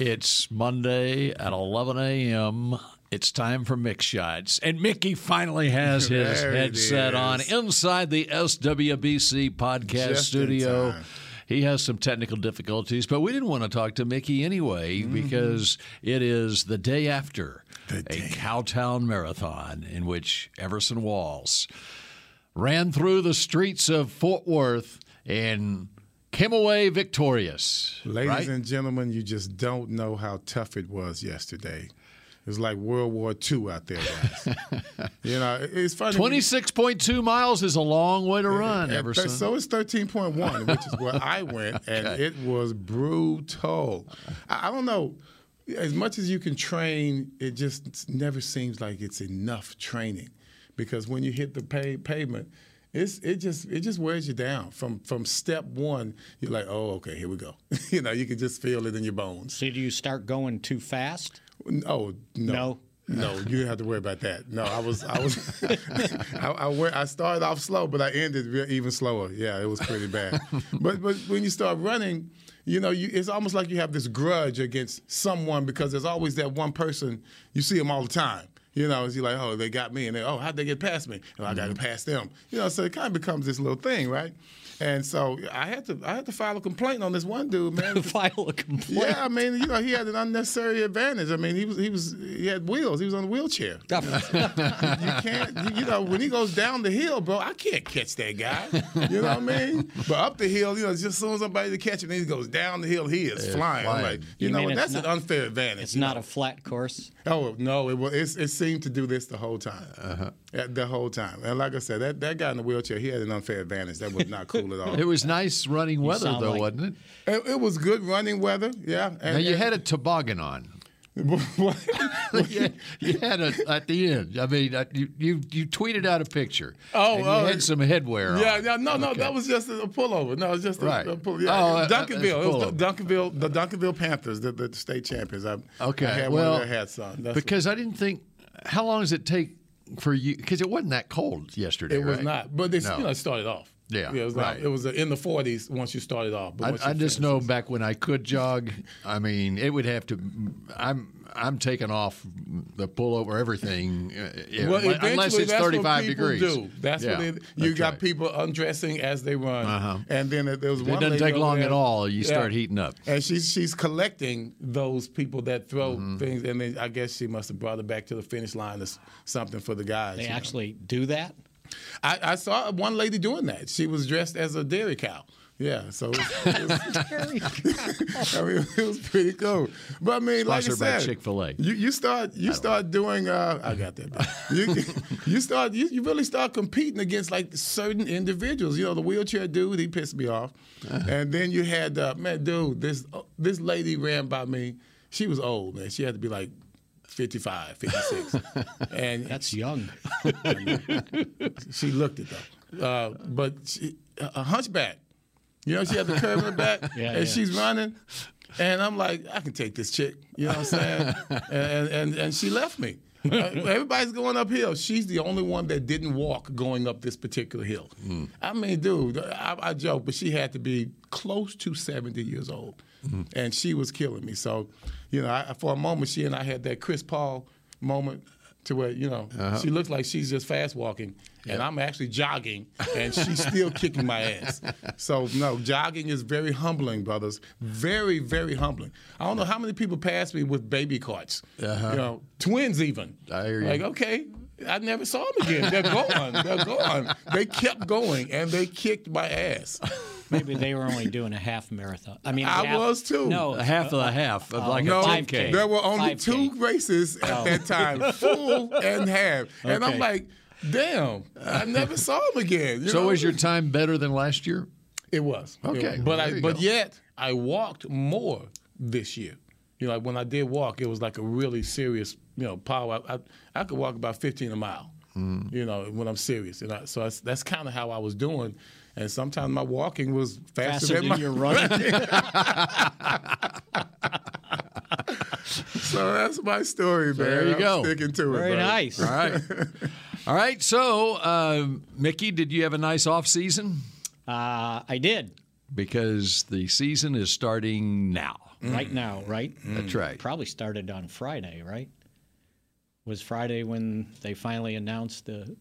It's Monday at 11 a.m. It's time for Mick Shots. And Mickey finally has his headset on inside the SWBC podcast Just studio. He has some technical difficulties, but we didn't want to talk to Mickey anyway Mm-hmm. because it is the day after a Cowtown Marathon in which Everson Walls ran through the streets of Fort Worth and came away victorious. Ladies right? and gentlemen, you just don't know how tough it was yesterday. It was like World War II out there, guys. you know, it's funny. 26.2 miles is a long way to run, Everson. So it's 13.1, which is where I went, and it was brutal. I, I don't know. As much as you can train, it just never seems like it's enough training, because when you hit the pa- pavement, it's it just it just wears you down. From from step one, you're like, oh, okay, here we go. you know, you can just feel it in your bones. So do you start going too fast? Oh no. No? No, you didn't have to worry about that. No, I was, I was, I, I, went, I started off slow, but I ended even slower. Yeah, it was pretty bad. but but when you start running, you know, you, it's almost like you have this grudge against someone because there's always that one person you see them all the time. You know, you're like, oh, they got me, and they, oh, how'd they get past me? And I got to mm-hmm. pass them. You know, so it kind of becomes this little thing, right? And so I had to, I had to file a complaint on this one dude, man. File a complaint. Yeah, I mean, you know, he had an unnecessary advantage. I mean, he was he was he had wheels. He was on a wheelchair. you can't, you, know, when he goes down the hill, bro, I can't catch that guy. You know what I mean? But up the hill, you know, just as soon as somebody to catch him, then he goes down the hill, he is flying. I'm flying. like, you, You know, that's not- an unfair advantage. It's not know? a flat course. Oh no! It was. It, it seemed to do this the whole time. Uh-huh. The whole time. And like I said, that, that guy in the wheelchair, he had an unfair advantage. That was not cool at all. it was nice running weather, though, like- wasn't it? It, it was good running weather. Yeah. And, Now, you and- had a toboggan on. What? you, you had a at the end. I mean, uh, you, you you tweeted out a picture. Oh, and you oh, had some headwear Yeah, on. yeah, no, no, Okay. that was just a pullover. No, it was just a, Right. a pull. Yeah, Oh, uh, Duncanville. that's It the Duncanville, the Duncanville Panthers, the, the state champions. I, Okay, I had well, one of their hats on. That's because I didn't think. How long does it take for you? Because it wasn't that cold yesterday. it was right? not, but they, No. you know, it started off. Yeah, it was right. like, it was in the 40s once you started off. But I, I just finished, know back when I could jog. I mean, it would have to. I'm I'm taking off the pullover, everything, uh, yeah, Well, unless it's 35 degrees. do. That's Yeah, what they, you that's got right. people undressing as they run, Uh-huh. and then there was It one. doesn't take long there- at all. You Yeah. start heating up. And she's she's collecting those people that throw Mm-hmm. things, and then I guess she must have brought it back to the finish line or something for the guys. They you know. actually do that. I, I saw one lady doing that. She was dressed as a dairy cow. Yeah, so it was, it was- I mean, it was pretty cool. But I mean, like I Sponsored by said, Chick-fil-A. You, you start you start doing. Uh, I got that. you, you start you, you really start competing against like certain individuals. You know, the wheelchair dude, he pissed me off. And then you had uh, man, dude, this this lady ran by me. She was old, man. She had to be like 55, 56. and That's young. she looked it though. Uh, but she, a hunchback. You know, she had the curve in her back, Yeah, and yeah. she's running. And I'm like, I can take this chick. You know what I'm saying? and, and and she left me. Uh, Everybody's going uphill. She's the only one that didn't walk going up this particular hill. I mean, dude, I, I joke, but she had to be close to 70 years old, and she was killing me. So, you know, I, for a moment, she and I had that Chris Paul moment to where you know uh-huh. she looks like she's just fast walking, and I'm actually jogging, and she's still kicking my ass. So no, jogging is very humbling, brothers. Very, very humbling. I don't know how many people pass me with baby carts. Uh-huh. You know, twins even. I hear you. Like okay. I never saw them again. They're gone. They're gone. They kept going and they kicked my ass. Maybe they were only doing a half marathon. I mean, I half- was too. No, A half of a uh, half of like No, a 5K. there were only 5K. two races at oh. that time, full and half. And I'm like, damn, I never saw him again. you So know? was your time better than last year? It was. Okay, It was. But there I but go. yet I walked more this year. You know, like when I did walk, it was like a really serious, you know, power. I, I, I could walk about 15 a mile. Hmm. You know, when I'm serious, and I, so that's, that's kind of how I was doing. And sometimes my walking was faster, Faster than, than my your running. So that's my story, man. there you I'm go. Sticking to it. Very nice. All right. All right. So, uh, Mickey, did you have a nice off season? Uh, I did Because the season is starting now. right now, right? That's right. Probably started on Friday, right? Was Friday when they finally announced the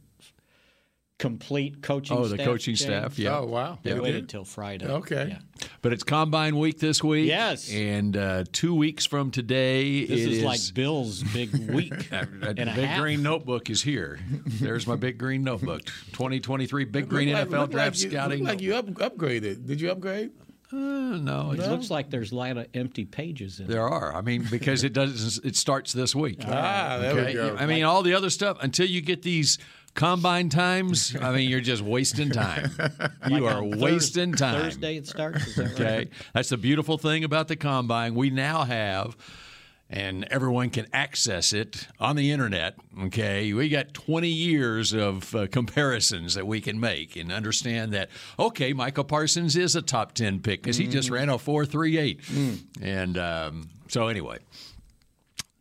complete coaching Oh, staff? the coaching James? staff. Yeah. Oh wow. They They waited did? till Friday. Okay. Yeah. But it's Combine Week this week. Yes. And uh, two weeks from today, is This it is, like Bill's big week That and a big half. green notebook is here. There's my big green notebook. 2023 Big Look Green like- NFL Draft like you, Scouting. Look like you up, upgraded. Did you upgrade? Uh, no, it's- It looks like there's a lot of empty pages in there are. I mean, because it does. It starts this week. Ah, there we go. I mean, all the other stuff until you get these combine times. I mean, you're just wasting time. You Like are wasting time. Thursday it starts. Is that right? Okay, that's the beautiful thing about the combine. We now have, and everyone can access it on the internet. Okay, we got 20 years of uh, comparisons that we can make and understand that. Okay, Michael Parsons is a top 10 pick because he just ran a 4.38, and um, so anyway,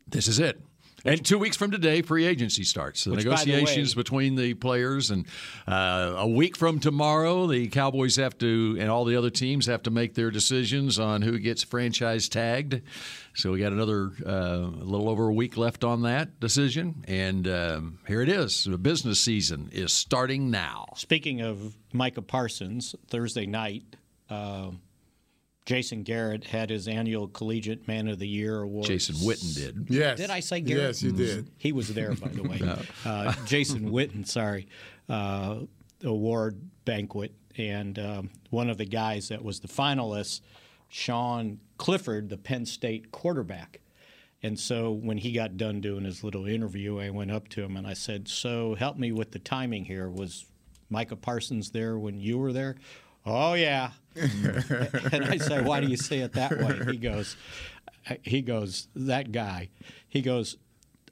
this is it. And two weeks from today, free agency starts. The Which, by the negotiations way- between the players, and uh, a week from tomorrow, the Cowboys have to, and all the other teams have to make their decisions on who gets franchise tagged. So we got another uh, a little over a week left on that decision, and um, here it is. The business season is starting now. Speaking of Micah Parsons, Thursday night, uh, Jason Garrett had his annual Collegiate Man of the Year award. Jason Witten did. Yes. Did I say Garrett? Yes, you did. He was there, by the way. uh, Jason Witten, sorry, uh, award banquet, and um, one of the guys that was the finalist, Sean Clifford, the Penn State quarterback. And so when he got done doing his little interview, I went up to him and I said, "So help me with the timing here. Was Micah Parsons there when you were there?" Oh yeah. And I said, "Why do you say it that way?" He goes, "He goes that guy. He goes,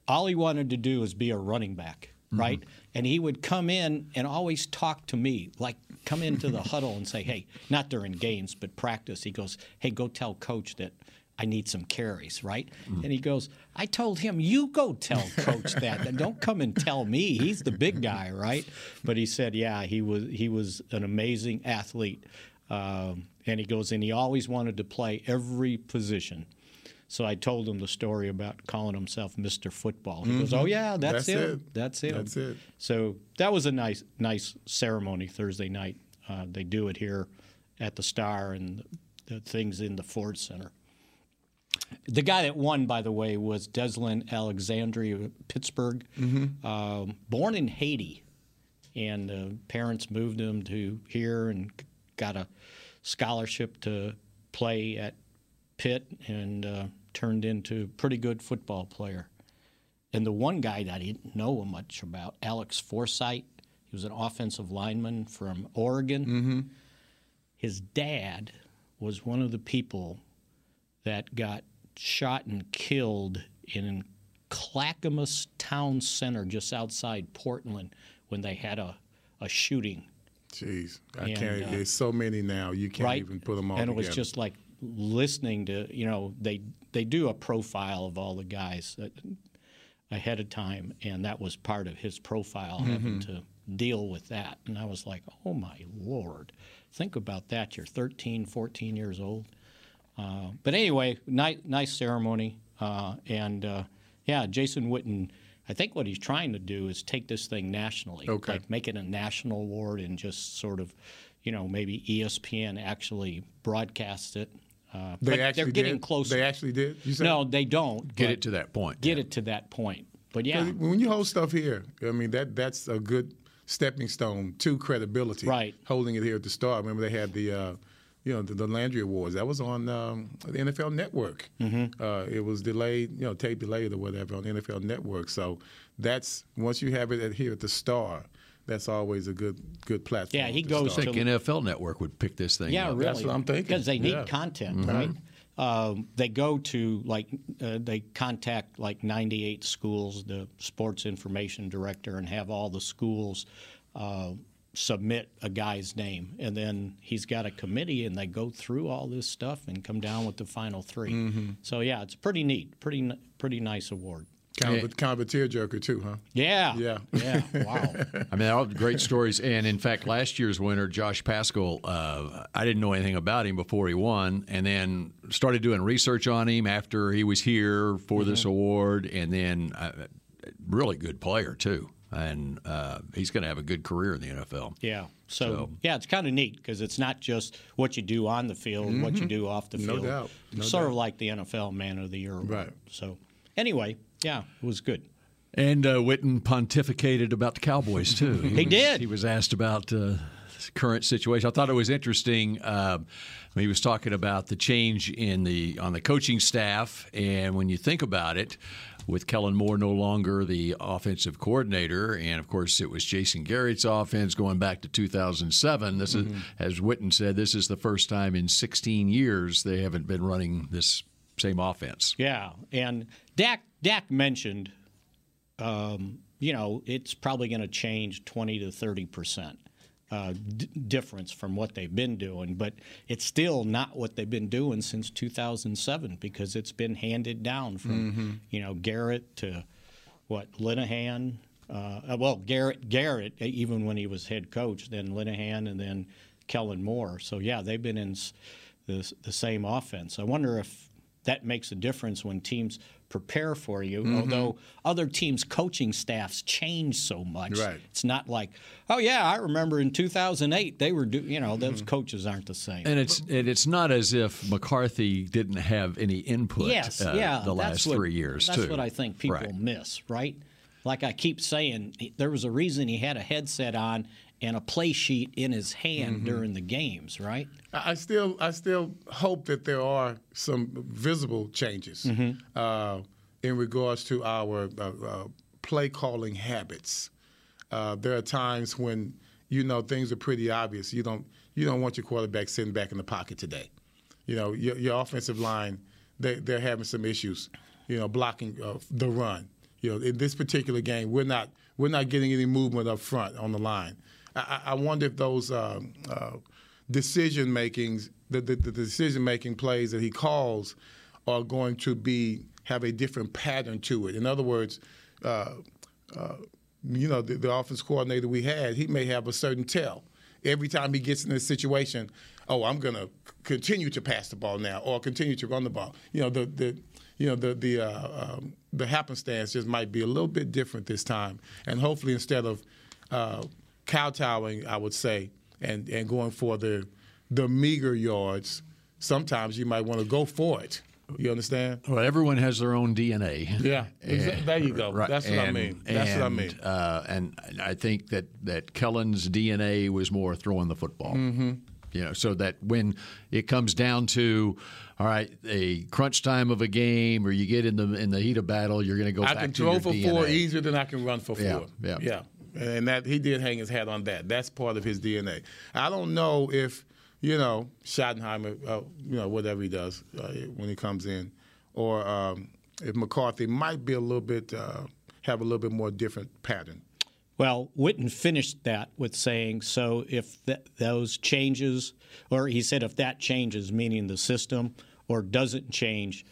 all he wanted to do was be a running back, mm-hmm. right? And he would come in and always talk to me, like come into the huddle and say, "Hey, not during games, but practice." He goes, "Hey, go tell coach that." I need some carries, right? Mm-hmm. And he goes, I told him, you go tell coach that. And don't come and tell me. He's the big guy, right? But he said, yeah, he was he was an amazing athlete. Um, and he goes, and he always wanted to play every position. So I told him the story about calling himself Mr. Football. He goes, "Oh yeah, that's, That's it. That's him. That's it. So that was a nice, nice ceremony Thursday night. Uh, they do it here at the Star and the, things in the Ford Center. The guy that won, by the way, was Deslin Alexandre of Pittsburgh, um, born in Haiti, and uh, parents moved him to here and got a scholarship to play at Pitt and uh, turned into a pretty good football player. And the one guy that I didn't know much about, Alex Forsyth, he was an offensive lineman from Oregon. His dad was one of the people that got shot and killed in Clackamas Town Center just outside Portland when they had a, a shooting. Jeez, I And, can't. uh, there's so many now. You can't right? even put them all and it together. was just like listening to, you know, they they do a profile of all the guys ahead of time, and that was part of his profile, having Mm-hmm. to deal with that. And I was like, oh my lord, think about that. You're 13, 14 years old. Uh, but anyway, nice, nice ceremony. Uh, and uh, yeah, Jason Witten, I think what he's trying to do is take this thing nationally, Okay. like make it a national award and just sort of, you know, maybe ESPN actually broadcasts it. Uh, they but actually they're getting did? closer. They actually did. You said? no, they don't Get it to that point. get it to that point. But yeah, When you hold stuff here, I mean that that's a good stepping stone to credibility. Right. Holding it here at the start. Remember they had the, uh, you know, the, the Landry Awards. That was on um, the NFL Network. Mm-hmm. Uh, it was delayed, you know, tape delayed or whatever on the NFL Network. So that's once you have it at, here at the Star, that's always a good good platform. Yeah, he to goes start. I think NFL Network would pick this thing Yeah, up. really. That's what I'm thinking. Because they need Yeah. content, right? um, they go to like uh, they contact like 98 schools, the sports information director, and have all the schools uh, submit a guy's name, and then he's got a committee, and they go through all this stuff and come down with the final 3 Mm-hmm. So yeah, it's pretty neat, pretty pretty nice award. Kind of, a, kind of a tearjerker too, huh? Yeah, Yeah. yeah. Wow. I mean, they're all great stories. And in fact, last year's winner, Josh Paschal, uh, I didn't know anything about him before he won, and then started doing research on him after he was here for this award, and then uh, really good player too. And uh, he's going to have a good career in the NFL. Yeah. So, So- yeah, it's kind of neat because it's not just what you do on the field, what you do off the No field. doubt. No sort of like the NFL Man of the Year. award. Right. So, anyway, yeah, it was good. And uh, Witten pontificated about the Cowboys too. He was- did. He was asked about uh, the current situation. I thought it was interesting. Uh, he was talking about the change in the on the coaching staff, and when you think about it, with Kellen Moore no longer the offensive coordinator, and of course it was Jason Garrett's offense going back to 2007. This is, as Witten said, this is the first time in 16 years they haven't been running this same offense. Yeah, and Dak Dak mentioned, um, you know, it's probably going to change twenty to thirty percent. Uh, d- difference from what they've been doing, but it's still not what they've been doing since 2007 because it's been handed down from you know Garrett to what Linehan. Uh, well, Garrett Garrett even when he was head coach, then Linehan, and then Kellen Moore. So yeah, they've been in the, the same offense. I wonder if that makes a difference when teams prepare for you. Mm-hmm. Although other teams' coaching staffs change so much, Right. it's not like, oh yeah, I remember in 2008 they were do. You know, Mm-hmm. those coaches aren't the same. And it's and it's not as if McCarthy didn't have any input. yes, uh, yeah, the last what- three years That's too. what I think people Right. miss, right? Like I keep saying, there was a reason he had a headset on and a play sheet in his hand Mm-hmm. during the games, right? I still, I still hope that there are some visible changes uh, in regards to our uh, uh, play calling habits. Uh, there are times when you know things are pretty obvious. You don't, you don't want your quarterback sitting back in the pocket today. You know, your, your offensive line, they, they're having some issues. You know, blocking uh, the run. You know, in this particular game, we're not, we're not getting any movement up front on the line. I, I wonder if those um, uh, decision makings, the, the, the decision making plays that he calls, are going to be have a different pattern to it. In other words, uh, uh, you know, the, the offense coordinator we had, he may have a certain tell. Every time he gets in this situation, oh, I'm going to continue to pass the ball now, or continue to run the ball. You know, the the you know the the uh, um, the happenstance just might be a little bit different this time, and hopefully instead of uh, kowtowing, I would say, and and going for the the meager yards, sometimes you might want to go for it. You understand? Well, everyone has their own DNA. Yeah, exa- there you go. Right. That's what I mean. That's what I and, mean. Uh, and I think that that Kellen's DNA was more throwing the football. Mm-hmm. You know, so that when it comes down to, all right, a crunch time of a game, or you get in the in the heat of battle, you're going to go I can throw for DNA. four easier than I can run for four. Yeah, yeah. yeah. And that he did hang his hat on that. That's part of his DNA. I don't know if you know Schottenheimer, uh, you know whatever he does uh, when he comes in, or um, if McCarthy might be a little bit uh, have a little bit more different pattern. Well, Witten finished that with saying, so if th- those changes, or he said if that changes, meaning the system, or doesn't change,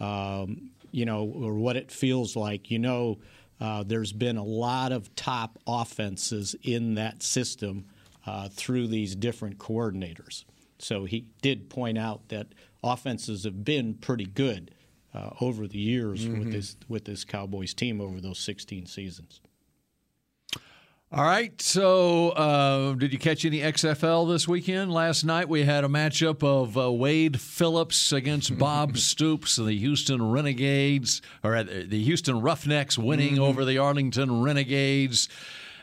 um, you know, or what it feels like, you know, uh, there's been a lot of top offenses in that system uh, through these different coordinators. So he did point out that offenses have been pretty good uh, over the years with this with this Cowboys team over those 16 seasons. All right. So, uh, did you catch any XFL this weekend? Last night we had a matchup of uh, Wade Phillips against Bob Stoops, and the Houston Renegades, or the Houston Roughnecks winning over the Arlington Renegades.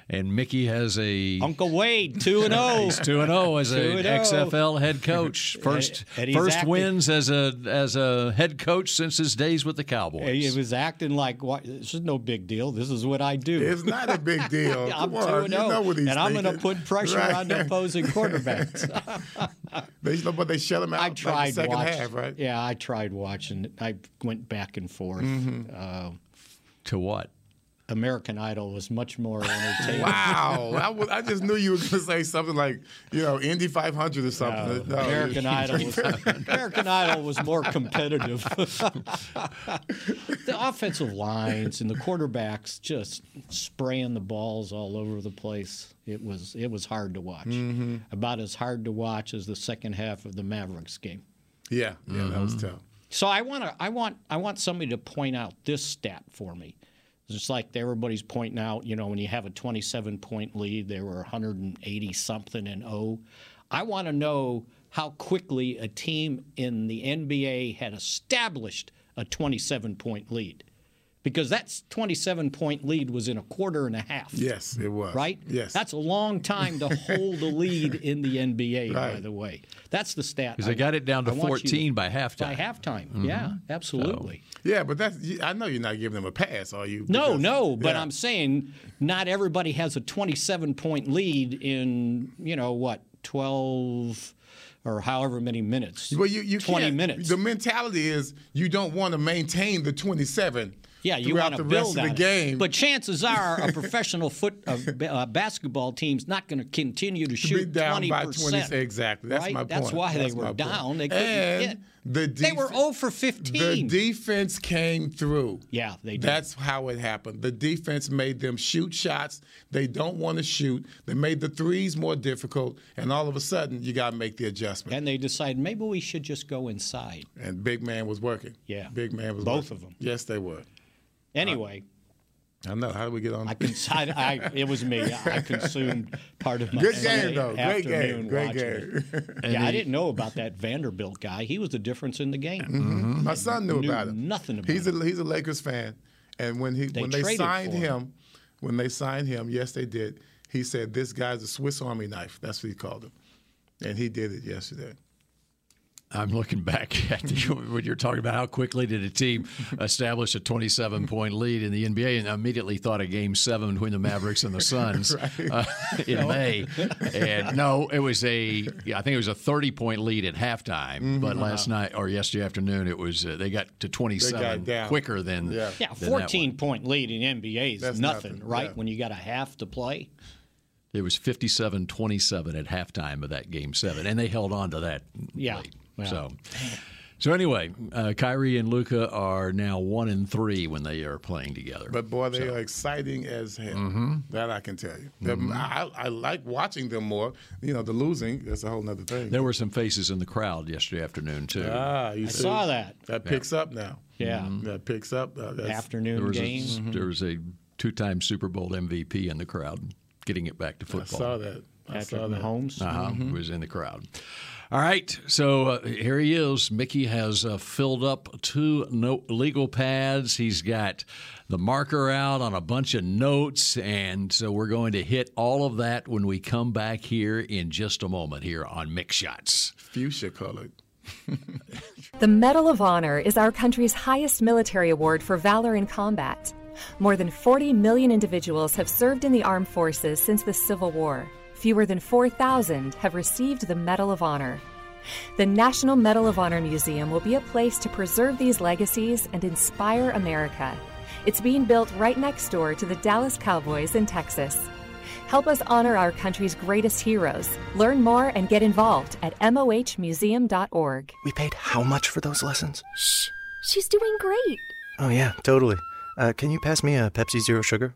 And Mickey has a Uncle Wade, 2 and 0. He's two and zero as an XFL head coach. First, And he's first acting- wins as a as a head coach since his days with the Cowboys. He was acting like, "What? this is no big deal. This is what I do. It's not a big deal. I'm Come 2 on, and you 0. know what he's and I'm going to put pressure Right. on the opposing quarterbacks. They, but they shut him out I like the tried second watching. half, right? Yeah, I tried watching. I went back and forth. Mm-hmm. Uh, to what? American Idol was much more entertaining. Wow, I, just knew you were going to say something like, you know, Indy 500 or something. No, American Idol was American Idol was more competitive. the offensive lines and the quarterbacks just spraying the balls all over the place. It was it was hard to watch. Mm-hmm. About as hard to watch as the second half of the Mavericks game. Yeah, yeah, that was tough. So I want to I want I want somebody to point out this stat for me. It's like everybody's pointing out, you know, when you have a 27 point lead, there were 180 something and oh. I want to know how quickly a team in the NBA had established a 27 point lead. Because that 27 point lead was in a quarter and a half. Yes, it was. Right? Yes. That's a long time to hold a lead in the NBA, by the way. That's the stat. Because they I- got it down to I want you 14 by halftime. by halftime. Mm-hmm. Yeah, absolutely. yeah, but that's. I know you're not giving them a pass, are you? No, Because- no, but yeah. I'm saying not everybody has a 27 point lead in, you know, what, 12 or however many minutes. Well, you, you 20 can't- minutes. The mentality is you don't want to maintain the 27. Yeah, you want to build the game. But chances are a professional foot uh, ba- uh, basketball team's not going to continue to shoot down 20%. by 20. Exactly. That's right? my point. That's why That's they were point. down. They couldn't and the They were 0 for fifteen. The defense came through. Yeah, they did. That's how it happened. The defense made them shoot shots they don't want to shoot. They made the threes more difficult, and all of a sudden, you got to make the adjustment. and they decided maybe we should just go inside. And big man was working. Yeah. big man was Both working. of them. Yes, they were. Anyway. I know. How do we get on? I, cons- I, I it was me. I consumed part of my Good Sunday game, though. Great game. Great game. it. Yeah, I didn't know about that Vanderbilt guy. He was the difference in the game. Mm-hmm. My son knew, Knew about him. nothing about he's a he's a Lakers fan, and when he when they signed him. him, when they signed him, yes, they did. He said, "This guy's a Swiss Army knife." That's what he called him, and he did it yesterday. I'm looking back at the, when you're talking about how quickly did a team establish a 27 point lead in the NBA, and I immediately thought of Game Seven between the Mavericks and the Suns uh, in May. And no, it was a yeah, I think it was a 30 point lead at halftime. But last night or yesterday afternoon, it was uh, they got to 27 down. quicker than Yeah. Yeah, than that 14 one. point lead in NBA is That's nothing, nothing, right? yeah. When you got a half to play. It was 57-27 at halftime of that Game Seven, and they held on to that. Yeah. lead. Yeah. So. So anyway, uh, Kyrie and Luka are now one and three when they are playing together. But boy, they are exciting as hell. Mm-hmm. That I can tell you. Them- I, I like watching them more. You know, the losing that's a whole other thing. There were some faces in the crowd yesterday afternoon too. ah, you I saw that. That picks up now. Yeah. That picks up. Uh, that's, Afternoon there was games. a, there was a two-time Super Bowl MVP in the crowd, getting it back to football. I saw that. I Patrick saw that. Mahomes. Uh-huh, was in the crowd. All right, so uh, here he is. Mickey has uh, filled up two no- legal pads. He's got the marker out on a bunch of notes, and so we're going to hit all of that when we come back here in just a moment here on Mick Shots. Fuchsia colored. The Medal of Honor is our country's highest military award for valor in combat. More than 40 million individuals have served in the armed forces since the Civil War. Fewer than 4,000 have received the Medal of Honor. The National Medal of Honor Museum will be a place to preserve these legacies and inspire America. It's being built right next door to the Dallas Cowboys in Texas. Help us honor our country's greatest heroes. Learn more and get involved at mohmuseum.org. We paid how much for those lessons? Shh, she's doing great. Oh, yeah, totally. Uh, can you pass me a Pepsi Zero Sugar?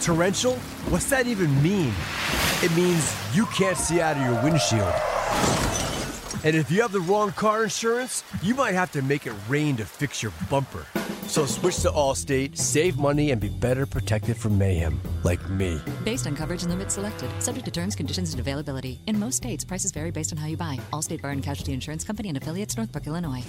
Torrential? What's that even mean? it means you can't see out of your windshield. And if you have the wrong car insurance, you might have to make it rain to fix your bumper. So switch to Allstate, save money, and be better protected from mayhem, like me. Based on coverage and limits selected, subject to terms, conditions, and availability. In most states, prices vary based on how you buy. Allstate Bar and Casualty Insurance Company and affiliates, Northbrook, Illinois.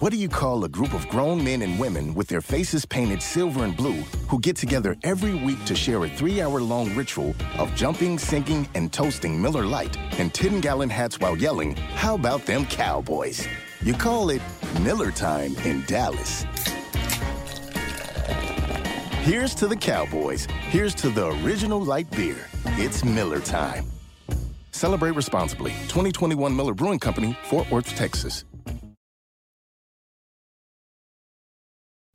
What do you call a group of grown men and women with their faces painted silver and blue who get together every week to share a three hour long ritual of jumping, singing, and toasting Miller Lite and 10 gallon hats while yelling, How about them cowboys? You call it Miller Time in Dallas. Here's to the Cowboys. Here's to the original light beer. It's Miller Time. Celebrate responsibly. 2021 Miller Brewing Company, Fort Worth, Texas.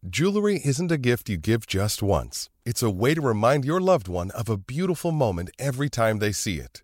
Jewelry isn't a gift you give just once. It's a way to remind your loved one of a beautiful moment every time they see it.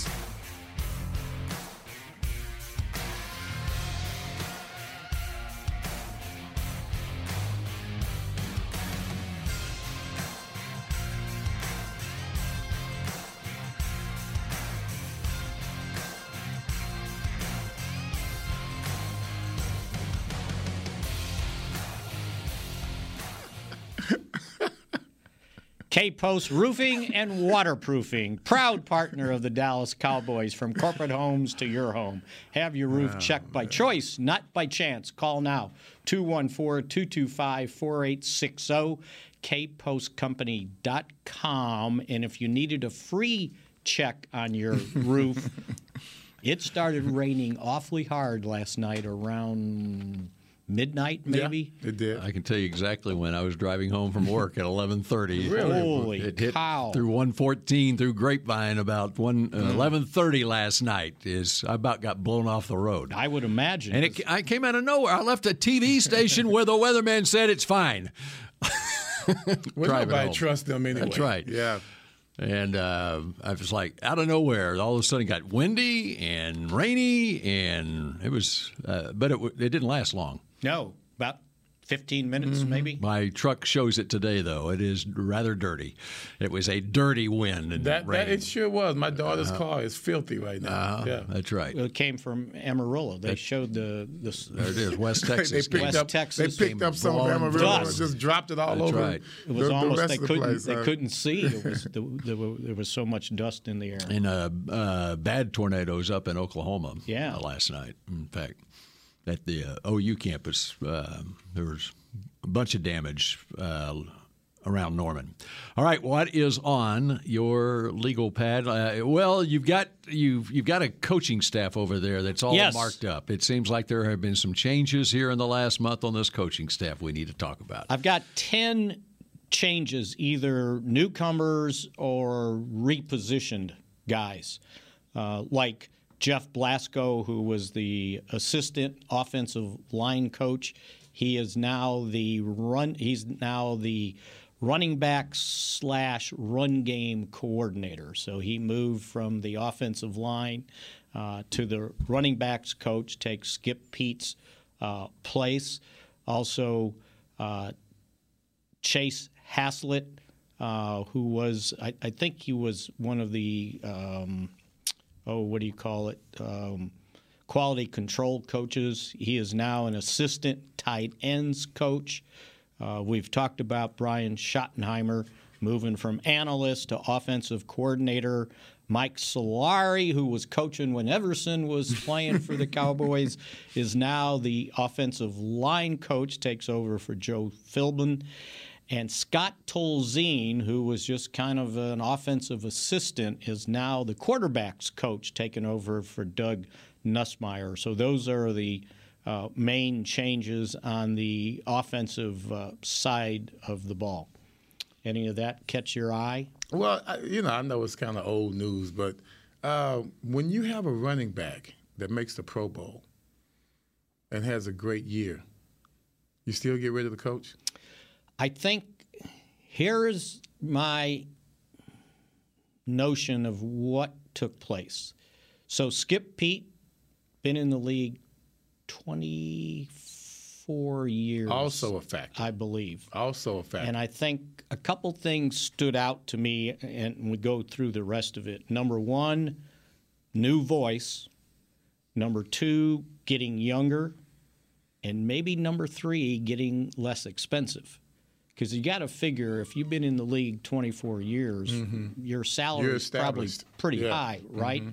K Post Roofing and Waterproofing, proud partner of the Dallas Cowboys from corporate homes to your home. Have your roof checked by choice, not by chance. Call now 214 225 4860, kpostcompany.com. And if you needed a free check on your roof, it started raining awfully hard last night around midnight maybe? it did. I can tell you exactly when. I was driving home from work at 11.30 really? Holy it hit cow. through 114 through grapevine about 1 uh, 11.30 last night is i about got blown off the road. I would imagine. And it, i came out of nowhere. I left a tv station where the weatherman said it's fine. Well, nobody trust them anyway. That's right. Yeah. And uh, I was like, out of nowhere, all of a sudden it got windy and rainy, and it was, uh, but it, it didn't last long. No, about 15 minutes mm-hmm. maybe. My truck shows it today, though. It is rather dirty. It was a dirty wind and that, rain. That it sure was. My daughter's uh, car is filthy right now. Uh, yeah, that's right. Well, it came from Amarillo. They that, showed the, the there it is, West Texas. they picked West up, Texas. They picked up some of Amarillo and just dropped it all that's over. Right. It was the, almost the they the couldn't place, they uh, couldn't see. It was the, there, there was so much dust in the air. And uh, uh, bad tornadoes up in Oklahoma. Yeah. last night. In fact, at the uh, OU campus, uh, there was a bunch of damage uh, around Norman. All right, what is on your legal pad? Uh, well, you've got you've you've got a coaching staff over there that's all Yes. marked up. It seems like there have been some changes here in the last month on this coaching staff. We need to talk about. I've got 10 changes, either newcomers or repositioned guys, uh, like Jeff Blasko, who was the assistant offensive line coach. He is now the run. He's now the running back slash run game coordinator. So he moved from the offensive line uh, to the running backs coach, takes Skip Peete's uh, place. Also, uh, Chase Haslett, uh, who was, I, I, think he was one of the, um, oh, what do you call it? Um, quality control coaches. He is now an assistant tight ends coach. Uh, we've talked about Brian Schottenheimer moving from analyst to offensive coordinator. Mike Solari, who was coaching when Everson was playing for the Cowboys, is now the offensive line coach, takes over for Joe Philbin. And Scott Tolzien, who was just kind of an offensive assistant, is now the quarterbacks coach, taking over for Doug Nussmeier. So those are the uh, main changes on the offensive uh, side of the ball. Any of that catch your eye? Well, I, you know, I know it's kind of old news, but uh, when you have a running back that makes the Pro Bowl and has a great year, you still get rid of the coach? I think here is my notion of what took place. So Skip Peete been in the league 24 years. Also a factor. I believe. Also a factor. And I think a couple things stood out to me, and we go through the rest of it. Number one, new voice. Number two, getting younger. And maybe number three, getting less expensive. Because you got to figure if you've been in the league 24 years, your salary is probably pretty Yeah. high, right?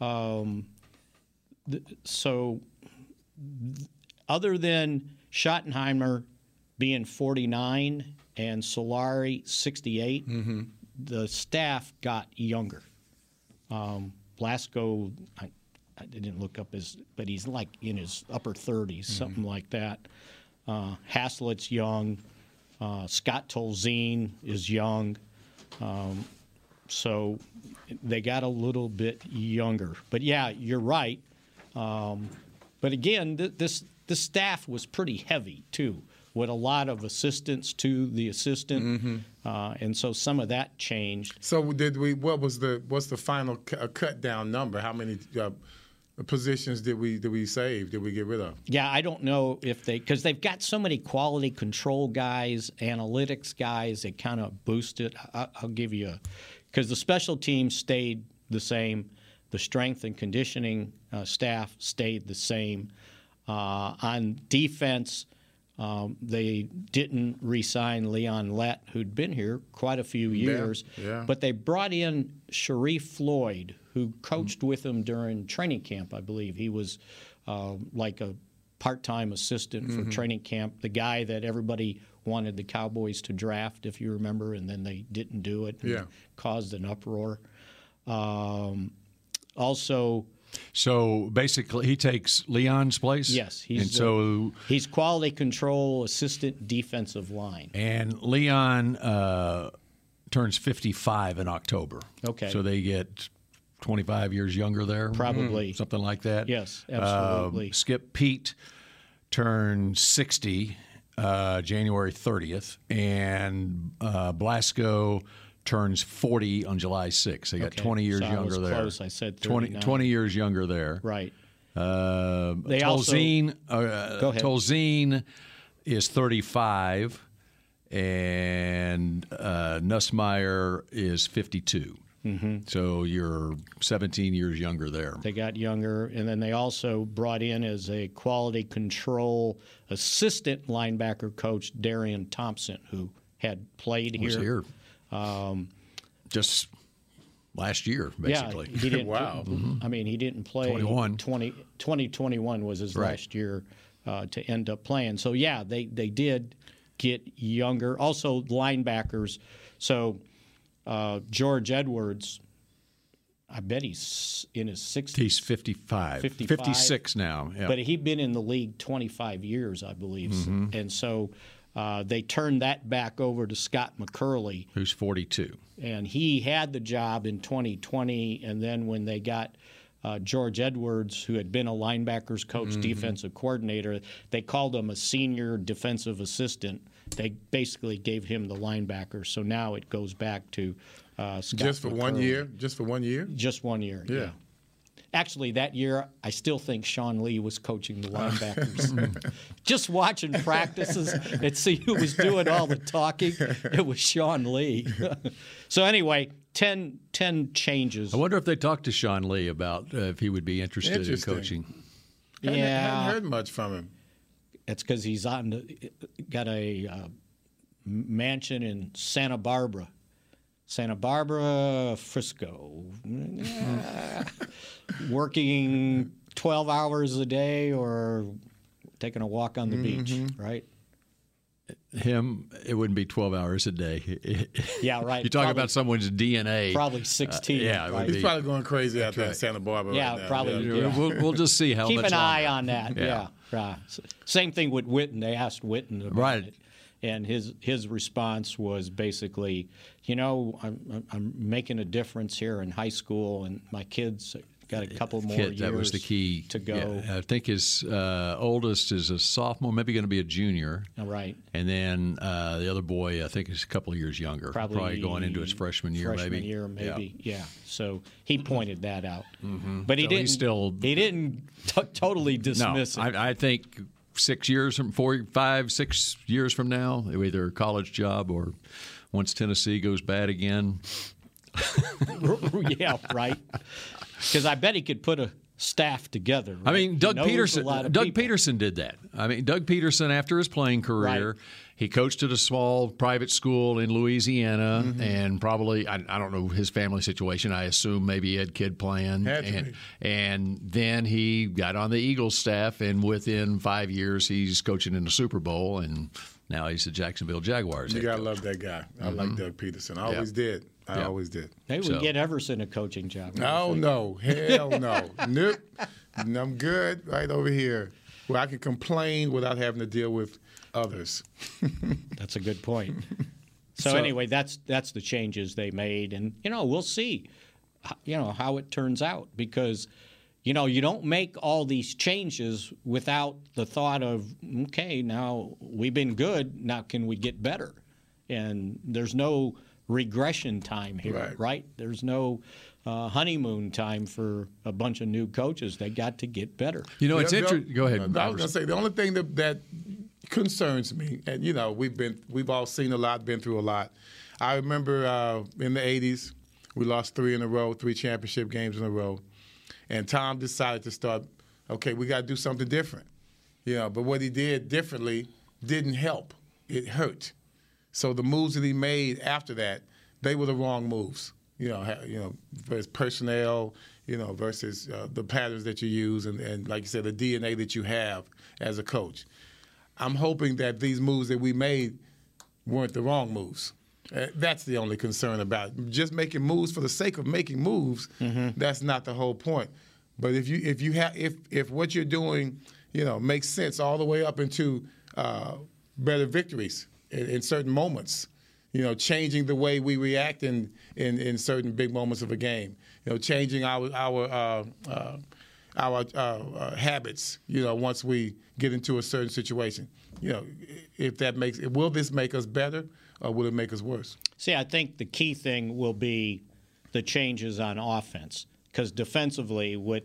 Um, th- so, th- other than Schottenheimer being 49 and Solari 68, the staff got younger. Um, Blasko, I, I didn't look up his, but he's like in his upper 30s, something like that. Uh, Haslett's young. Uh, Scott Tolzien is young. Um, so they got a little bit younger. But yeah, you're right. Um, but again, th- this the staff was pretty heavy too, with a lot of assistants to the assistant, uh, and so some of that changed. So did we? What was the what's the final cu- uh, cut down number? How many uh, positions did we did we save? Did we get rid of? Yeah, I don't know if they because they've got so many quality control guys, analytics guys that kind of boost it. I, I'll give you a because the special teams stayed the same, the strength and conditioning uh, staff stayed the same. Uh, on defense, um, they didn't re-sign Leon Lett, who'd been here quite a few Yeah, years, yeah. but they brought in Sharrif Floyd, who coached with him during training camp. I believe he was uh, like a part-time assistant for Mhm. training camp. The guy that everybody wanted the Cowboys to draft, if you remember, and then they didn't do it. and Yeah. caused an uproar. Um, also. So basically, he takes Leon's place. Yes, he's and so he's quality control assistant defensive line. and Leon uh, turns 55 in October. Okay. So they get 25 years younger there, Probably. something like that. Yes, absolutely. Skip Peete turned 60 uh, January 30th, and uh, Blasko turns 40 on July 6th. They got Okay, 20 years so younger was there. close. I said 20, 20 years younger there. Right. Uh, They also- Tolzien, uh, Go ahead. Tolzien is 35, and uh, Nussmeier is 52. Mm-hmm. So you're 17 years younger there. They got younger, and then they also brought in as a quality control assistant linebacker coach Darian Thompson, who had played here. Was here. Um, Just last year, basically. Yeah, he didn't. Wow. I mean, he didn't play. 21. 20, 2021 was his Right. last year uh, to end up playing. So yeah, they they did get younger. Also linebackers. So uh, George Edwards, I bet he's in his 60s. He's 55. 55. 56 now. Yeah. But he'd been in the league 25 years, I believe. Mhm. And so uh, they turned that back over to Scott McCurley Who's 42. and he had the job in 2020. And then when they got uh, George Edwards, who had been a linebackers coach, Mm-hmm. defensive coordinator, they called him a senior defensive assistant. They basically gave him the linebacker. So now it goes back to uh, Scott Just for one year? Just for one year? Just one year. Yeah. Actually, that year, I still think Sean Lee was coaching the linebackers. Just watching practices and see who was doing all the talking, it was Sean Lee. so, anyway, 10, 10 changes. I wonder if they talked to Sean Lee about uh, if he would be interested in coaching. Hadn't- Yeah. hadn't heard much from him. It's because he's on the, got a uh, mansion in Santa Barbara. Santa Barbara, Frisco. Working 12 hours a day or taking a walk on the beach, Mm-hmm. right? Him, it wouldn't be 12 hours a day. Yeah, right. You talk Probably- about someone's DNA. Probably 16, Uh, yeah, it would right. be. He's probably going crazy out there in. Santa Barbara. Yeah, right now. probably. Yeah. yeah. We'll, we'll just see how Keep much an eye on that. Yeah. yeah. S- Same thing with Witten. They asked Witten about Right. it. And his his response was basically, you know, I'm, I'm- I'm making a difference here in high school, and my kids got a couple more Kid, years. that was the key to go. Yeah, I think his uh, oldest is a sophomore, maybe going to be a junior. All right. And then uh, the other boy, I think, is a couple of years younger. Probably, going into his freshman year, freshman maybe. year, maybe. Yeah. So he pointed that out, Mm-hmm. but he So didn't. he's still he didn't t- totally dismiss no, it. I, I think six years from four, five, six years from now, either a college job or once Tennessee goes bad again. yeah, right. Because I bet he could put a staff together. I mean, Doug Pederson. Doug people. Pederson did that. I mean, Doug Pederson, after his playing career, Right. he coached at a small private school in Louisiana, Mm-hmm. and probably I, I don't know his family situation. I assume maybe he had kid playing, Had to and, be. and then he got on the Eagles staff, and within five years, he's coaching in the Super Bowl, and now he's the Jacksonville Jaguars. You gotta coach. love that guy. I like mm-hmm. Doug Pederson. I Yeah. always did. I Yeah. always did. Maybe we So- get Everson a coaching job. No, no, hell no, nope. I'm good right over here, where I can complain without having to deal with others. That's a good point. So, So- anyway, that's that's the changes they made, and you know we'll see, you know how it turns out because, you know, you don't make all these changes without the thought of okay, now we've been good, now can we get better? And there's no regression time here, Right. There's no uh, honeymoon time for a bunch of new coaches. They got to get better. You know, it's Yeah, interesting. Go ahead. I was going to say the only thing that, that concerns me, and you know, we've been we've all seen a lot, been through a lot. I remember uh, in the '80s, we lost three in a row, three championship games in a row, and Tom decided to start. Okay, we got to do something different, you know. But what he did differently didn't help; it hurt. So the moves that he made after that, they were the wrong moves. You know, you know, versus personnel, you know, versus uh, the patterns that you use, and, and like you said, the DNA that you have as a coach. I'm hoping that these moves that we made weren't the wrong moves. Uh, that's the only concern about it. just making moves for the sake of making moves. That's not the whole point. But if you if you have if if what you're doing, you know, makes sense all the way up into uh, better victories in, in certain moments, you know, changing the way we react in, in, in certain big moments of a game, you know, changing our our uh, uh, our uh, uh, habits, you know, once we get into a certain situation, you know, if that makes will this make us better or will it make us worse? See, I think the key thing will be the changes on offense because defensively, with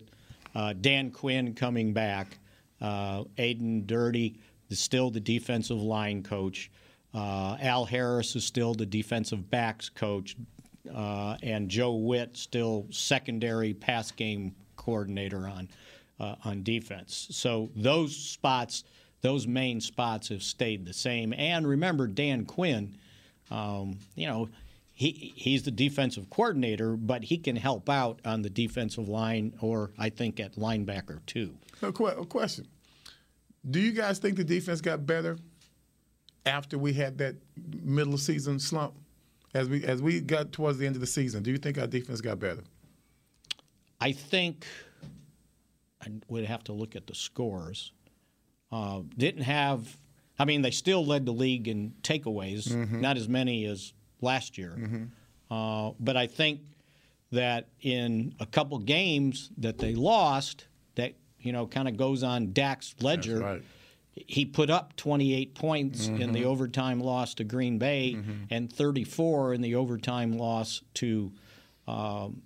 uh, Dan Quinn coming back, uh, Aden Durde is still the defensive line coach. Uh, Al Harris is still the defensive backs coach, uh, and Joe Whitt still secondary pass game coordinator on uh, on defense. So those spots, those main spots, have stayed the same. And remember, Dan Quinn, um, you know, he he's the defensive coordinator, but he can help out on the defensive line, or I think at linebacker too. A, que- a question: Do you guys think the defense got better after we had that middle season slump? As we as we got towards the end of the season, do you think our defense got better? I think I would have to look at the scores. Uh, didn't have, I mean, they still led the league in takeaways, Mhm. not as many as last year. Uh, but I think that in a couple games that they lost, that you know kind of goes on Dak's ledger. right. He put up 28 points in the Mhm. overtime loss to Green Bay and 34 in the overtime loss to um,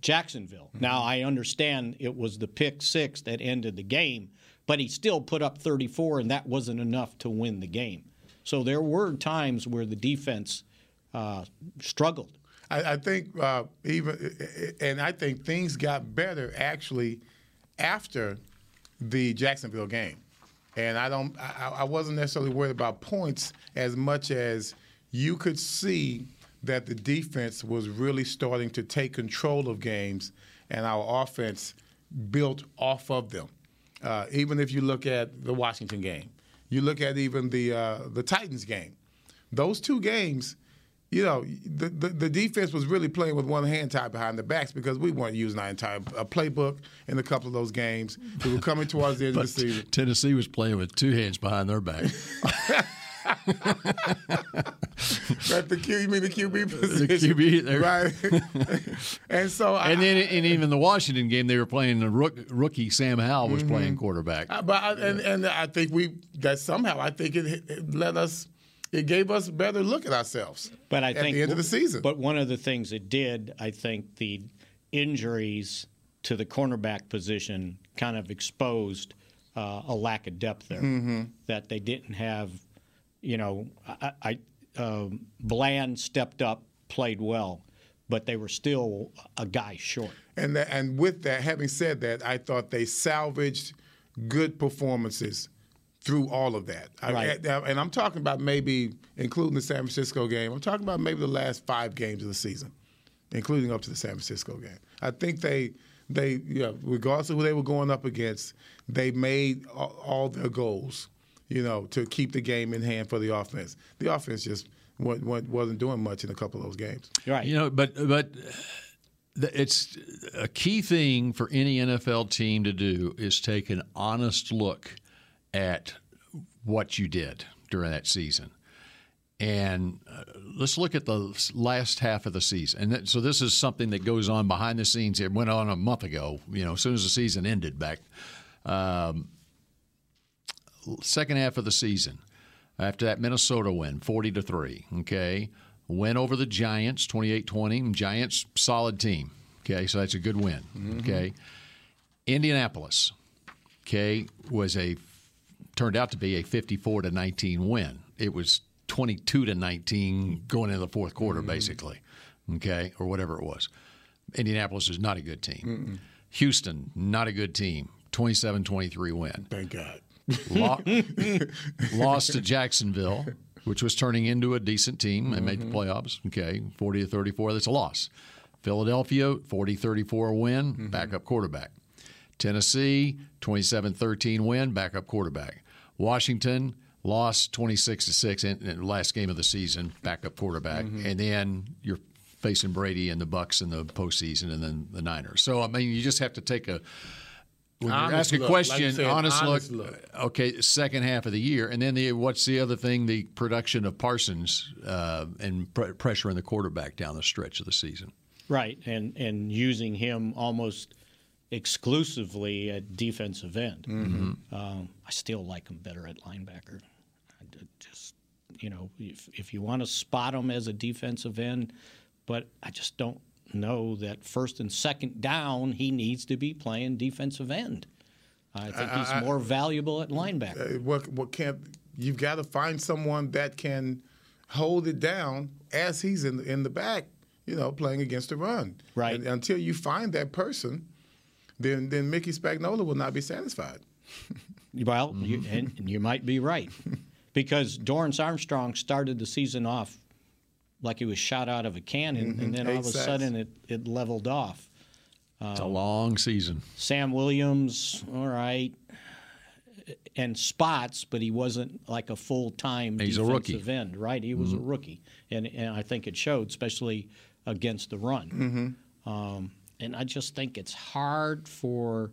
Jacksonville. Now I understand it was the pick six that ended the game, but he still put up 34, and that wasn't enough to win the game. So there were times where the defense uh, struggled. I, I think uh, even, and I think things got better actually after the Jacksonville game. And I don't, I, I wasn't necessarily worried about points as much as you could see that the defense was really starting to take control of games, and our offense built off of them. Uh, even if you look at the Washington game, you look at even the uh, the Titans game. Those two games, you know, the, the, the defense was really playing with one hand tied behind the backs because we weren't using our entire uh, playbook in a couple of those games. We were coming towards the end of the season. Tennessee was playing with two hands behind their back. At the Q, you mean the QB position? The QB, there. right? and so, I, And then, and even the Washington game, they were playing the rook, rookie Sam Howell was playing quarterback. I- but I, and and I think we that somehow I think it, it let us, it gave us a better look at ourselves. But I at think the end of the season. But one of the things it did, I think, the injuries to the cornerback position kind of exposed uh, a lack of depth there. Mhm. That they didn't have, you know, I, I um, Bland stepped up, played well, but they were still a guy short. And that, and with that, having said that, I thought they salvaged good performances through all of that. Right. I- and I'm talking about maybe including the San Francisco game. I'm talking about maybe the last five games of the season, including up to the San Francisco game. I think they they yeah, regardless of who they were going up against, they made all, all their goals. You know, to keep the game in hand for the offense. The offense just wa- wa- wasn't doing much in a couple of those games. Right. You know, but but it's a key thing for any NFL team to do is take an honest look at what you did during that season. And uh, let's look at the last half of the season. And that, so this is something that goes on behind the scenes. It went on a month ago. You know, as soon as the season ended back. Um, second half of the season after that Minnesota win, 40 to 3, okay? Win over the Giants, 28-20. Giants solid team. Okay, so that's a good win. Mm-hmm. Okay. Indianapolis, okay, was a turned out to be a 54 to 19 win. It was 22 to 19 going into the fourth quarter mm-hmm. basically. Okay, or whatever it was. Indianapolis is not a good team. Houston, not a good team. 27-23 win. Thank God. Lo- lost to Jacksonville, which was turning into a decent team and made the mm-hmm. playoffs. Okay, 40 to 34, that's a loss. Philadelphia, 40 34 win, mm-hmm. backup quarterback. Tennessee, 27 13 win, backup quarterback. Washington lost 26 to 6 in in the last game of the season, backup quarterback. Mm-hmm. And then you're facing Brady and the Bucks in the postseason and then the Niners. So, I mean, you just have to take a when you Honest ask a look, like question, said, honest, honest look, look. Okay, second half of the year, and then the what's the other thing? The production of Parsons uh, and pr- pressure on the quarterback down the stretch of the season. Right, and and using him almost exclusively at defensive end. Mhm. Um, I still like him better at linebacker. I d- just you know, if if you want to spot him as a defensive end, but I just don't know that first and second down he needs to be playing defensive end. I think he's I- I- more valuable at linebacker. Uh, what what can't you've got to find someone that can hold it down as he's in in the back, you know, playing against the run. Right. And until you find that person, then then Mickey Spagnola will not be satisfied. Well, you, and, and you might be right, because Dorance Armstrong started the season off like he was shot out of a cannon, Mhm. and then all Eight of a sacks. sudden it, it leveled off. It's a Um, long season. Sam Williams, all right, and spots, but he wasn't like a full time He's a defensive rookie. end, right? He was a Mhm. rookie, and and I think it showed, especially against the run. Mm-hmm. Um, and I just think it's hard for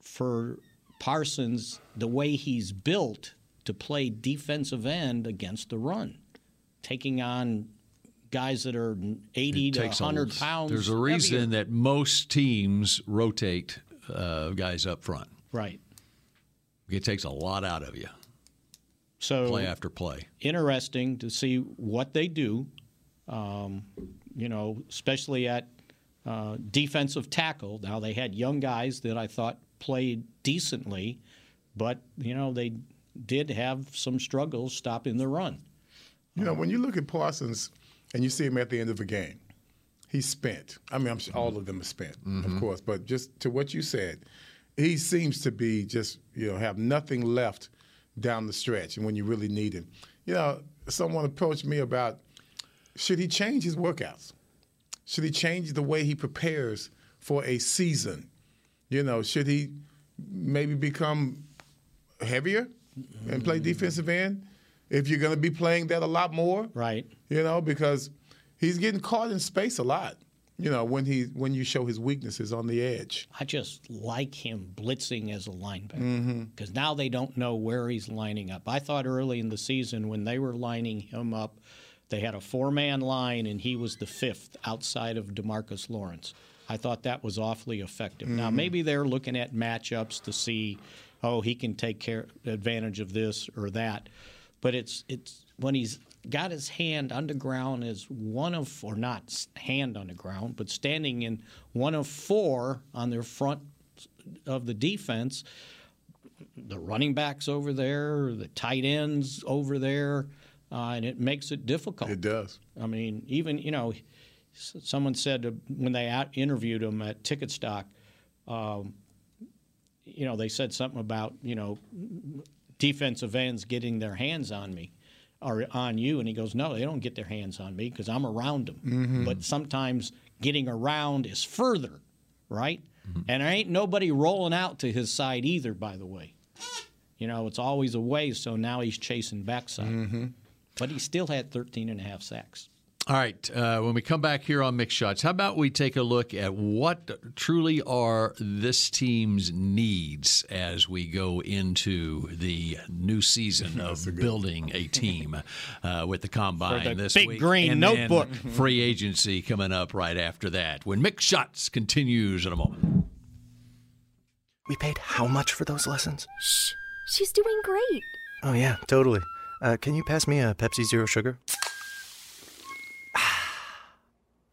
for Parsons the way he's built to play defensive end against the run, taking on guys that are 80 It to takes a- 100 pounds. There's a heavier. reason that most teams rotate uh, guys up front. right. It takes a lot out of you. So play after play. interesting to see what they do. Um, you know, especially at uh, defensive tackle. Now they had young guys that I thought played decently, but you know they did have some struggles stopping the run. You know, when you look at Parsons and you see him at the end of a game, he's spent. I mean, I'm sure all of them are spent, of mm-hmm. course, but just to what you said, he seems to be just, you know, have nothing left down the stretch and when you really need him. You know, someone approached me about should he change his workouts? Should he change the way he prepares for a season? You know, should he maybe become heavier and play mm-hmm. defensive end if you're going to be playing that a lot more? Right. You know, because he's getting caught in space a lot. you know, when he when you show his weaknesses on the edge. I just like him blitzing as a linebacker Mm-hmm. because now they don't know where he's lining up. I thought early in the season when they were lining him up, they had a four-man line and he was the fifth outside of DeMarcus Lawrence. I thought that was awfully effective. Now Mhm. maybe they're looking at matchups to see, oh, he can take care advantage of this or that, but it's it's when he's got his hand underground as one of or not hand on the ground, but standing in one of four on their front of the defense. The running backs over there, the tight ends over there, uh, and it makes it difficult. It does. I mean, even you know, someone said when they interviewed him at Ticketstock, um, you know, they said something about you know defensive ends getting their hands on me or on you, and he goes, no, they don't get their hands on me because I'm around them. Mhm. But sometimes getting around is further, right? And there ain't nobody rolling out to his side either, by the way. You know, it's always away, so now he's chasing backside. But he still had 13 and a half sacks. All right. Uh, when we come back here on Mick Shots, how about we take a look at what truly are this team's needs as we go into the new season of building a team uh, with the combine For the this big week, green and then notebook. free agency coming up right after that. When Mick Shots continues in a moment. We paid how much for those lessons? Shh, she's doing great. Oh, yeah, totally. Uh, can you pass me a Pepsi Zero Sugar?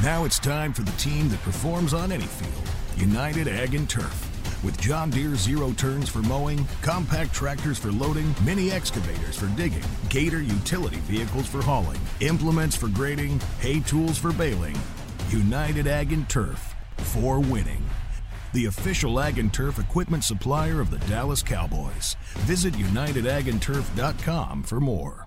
Now it's time for the team that performs on any field United Ag and Turf. With John Deere zero turns for mowing, compact tractors for loading, mini excavators for digging, Gator utility vehicles for hauling, implements for grading, hay tools for baling. United Ag and Turf for winning. The official Ag and Turf equipment supplier of the Dallas Cowboys. Visit UnitedAgAndTurf.com for more.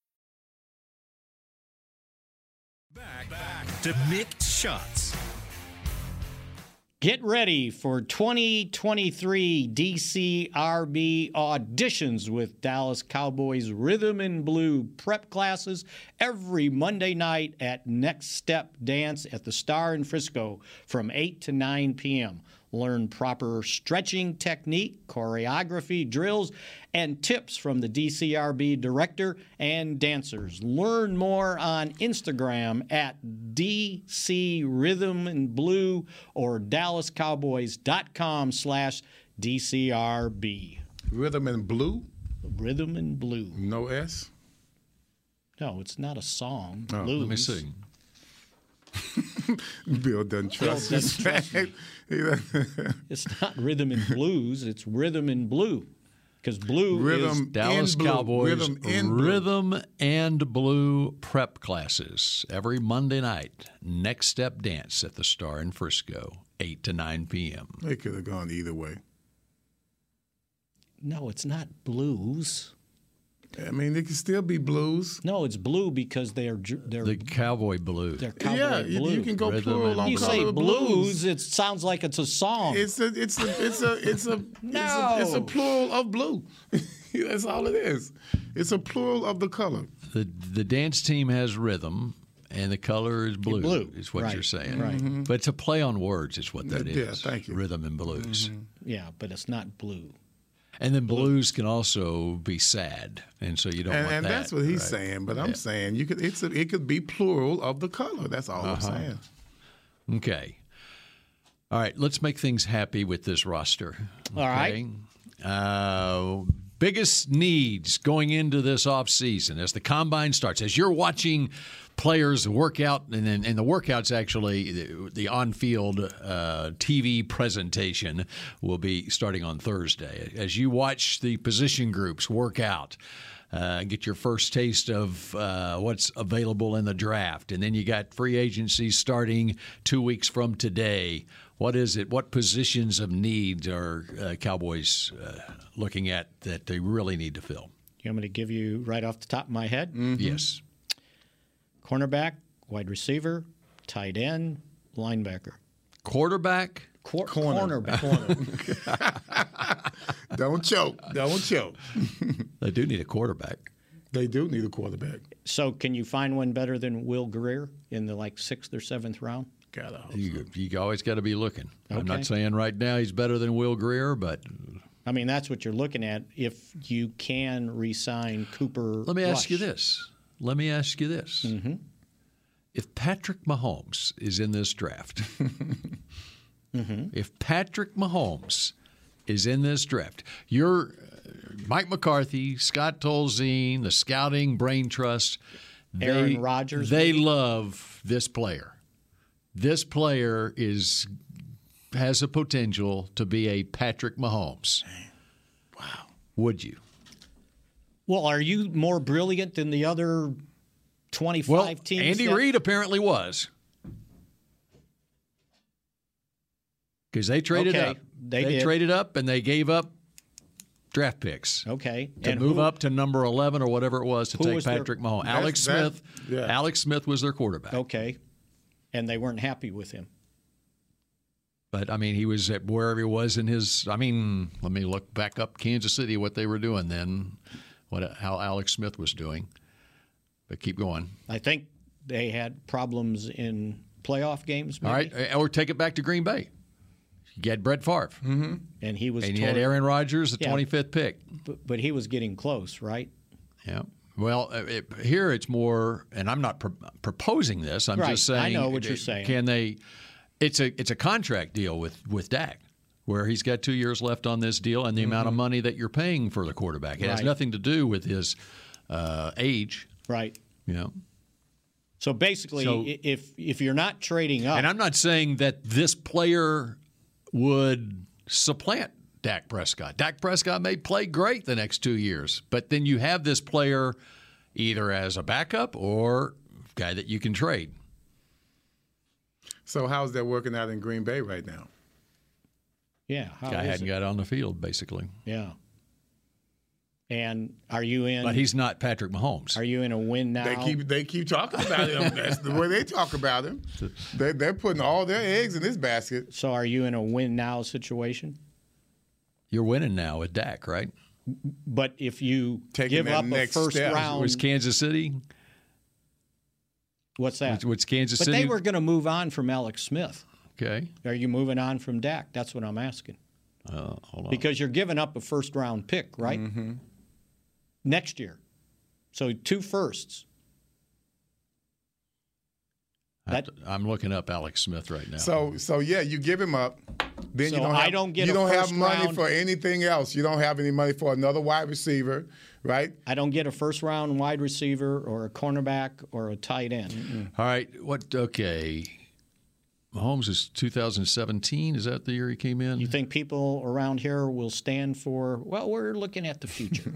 To Mick Shots. Get ready for 2023 DCRB auditions with Dallas Cowboys Rhythm and Blue prep classes every Monday night at Next Step Dance at the Star in Frisco from 8 to 9 p.m. Learn proper stretching technique, choreography, drills, and tips from the DCRB director and dancers. Learn more on Instagram at DC Rhythm and Blue or DallasCowboys.com slash DCRB. Rhythm and Blue? Rhythm and Blue. No S? No, it's not a song. Oh, Blues. Let me see. Bill doesn't trust Bill doesn't trust man. It's not rhythm and blues. It's rhythm and blue, because blue is Rhythm Dallas blue. Cowboys Rhythm in blue. Rhythm and Blue prep classes every Monday night. Next Step Dance at the Star in Frisco, 8 to 9 p.m. They could have gone either way. no, it's not blues. I mean, it could still be blues. No, it's blue because they're they're The Cowboy Blue. they're cowboy Yeah, you, blue. you can go Rhythm plural on You color say of blues, it sounds like it's a song. It's a it's a it's a it's a No. it's a, it's a plural of blue. That's all it is. It's a plural of the color. The the dance team has rhythm, and the color is blue. Blue, is what right, you're saying. right. Mm-hmm. But it's a play on words. Is what that is. Yeah, thank you. Rhythm and blues, mm-hmm. yeah, but it's not blue. And then blues can also be sad, and so you don't And, want and that. that's what he's right? saying. But I'm Yeah. saying you could it's a, it could be plural of the color. That's all I'm Uh-huh. saying. Okay. All right, let's make things happy with this roster. All right. right. Uh, biggest needs going into this offseason as the combine starts, as you're watching players work out, and then and the workouts actually, the, the on field uh, TV presentation will be starting on Thursday. As you watch the position groups work out, uh, get your first taste of uh, what's available in the draft. And then you got free agency starting two weeks from today. What is it? What positions of need are uh, Cowboys uh, looking at that they really need to fill? You want me to give you right off the top of my head? Yes. Cornerback, wide receiver, tight end, linebacker. Quarterback, Cor- Corner. cornerback. Don't choke. Don't choke. They do need a quarterback. They do need a quarterback. so, can you find one better than Will Grier in the like sixth or seventh round? Gotta hope You, you always got to be looking. I'm not saying right now he's better than Will Grier, but I mean, that's what you're looking at. If you can re-sign Cooper, let me ask you this. Let me ask you this. Mm-hmm. If Patrick Mahomes is in this draft, Mm-hmm. if Patrick Mahomes is in this draft, you're uh, Mike McCarthy, Scott Tolzien, the scouting brain trust. Aaron they, Rodgers, They maybe? love this player. This player is has a potential to be a Patrick Mahomes. Wow. Would you? Well, are you more brilliant than the other 25 Well, teams? Andy that- Reid apparently was. Because they traded Okay, up. they did. traded up and they gave up draft picks Okay. to and move who- up to number 11 or whatever it was to take was their- Patrick Mahomes. Alex that- Smith. yeah. Alex Smith was their quarterback. Okay. And they weren't happy with him. But I mean, he was at wherever he was in his. I mean, let me look back up Kansas City, what they were doing then, what how Alex Smith was doing. But keep going. I think they had problems in playoff games. Maybe, All right, or take it back to Green Bay. You had Brett Favre, Mm-hmm. And he was and you had Aaron Rodgers, the Yeah. 25th pick. but, but he was getting close, right? Yeah. Well, uh, it, here it's more, and I'm not pro- proposing this. I'm Right. just saying. I know what you're saying. Can they? It's a it's a contract deal with with Dak, where he's got two years left on this deal, and the amount of money that you're paying for the quarterback. It has Mm-hmm. Nothing to do with his uh, age. Right. You know. So basically, So- if if you're not trading up, And I'm not saying that this player would supplant Dak Prescott. Dak Prescott may play great the next two years, but then you have this player either as a backup or guy that you can trade. So how's that working out in Green Bay right now? Yeah, how guy is hadn't it? got on the field basically, yeah. And are you in? but he's not Patrick Mahomes. Are you in a win now? They keep they keep talking about him. That's the way they talk about him. They, they're putting all their eggs in this basket. so are you in a win now situation? You're winning now with Dak, right? But if you Taking give that up a first step. round, Was Kansas City? what's that? Was, was Kansas but City? But they were going to move on from Alex Smith. Okay. Are you moving on from Dak? That's what I'm asking. Uh, hold on. Because you're giving up a first round pick, right? Mm-hmm. Next year. So two firsts. I have to- I'm looking up Alex Smith right now. So so yeah, you give him up. Then So you don't I have, don't get you don't have money round- for anything else. You don't have any money for another wide receiver, right? I don't get a first round wide receiver or a cornerback or a tight end. All right. What? Okay. Mahomes is 2017. Is that the year he came in? You think people around here will stand for? Well, we're looking at the future.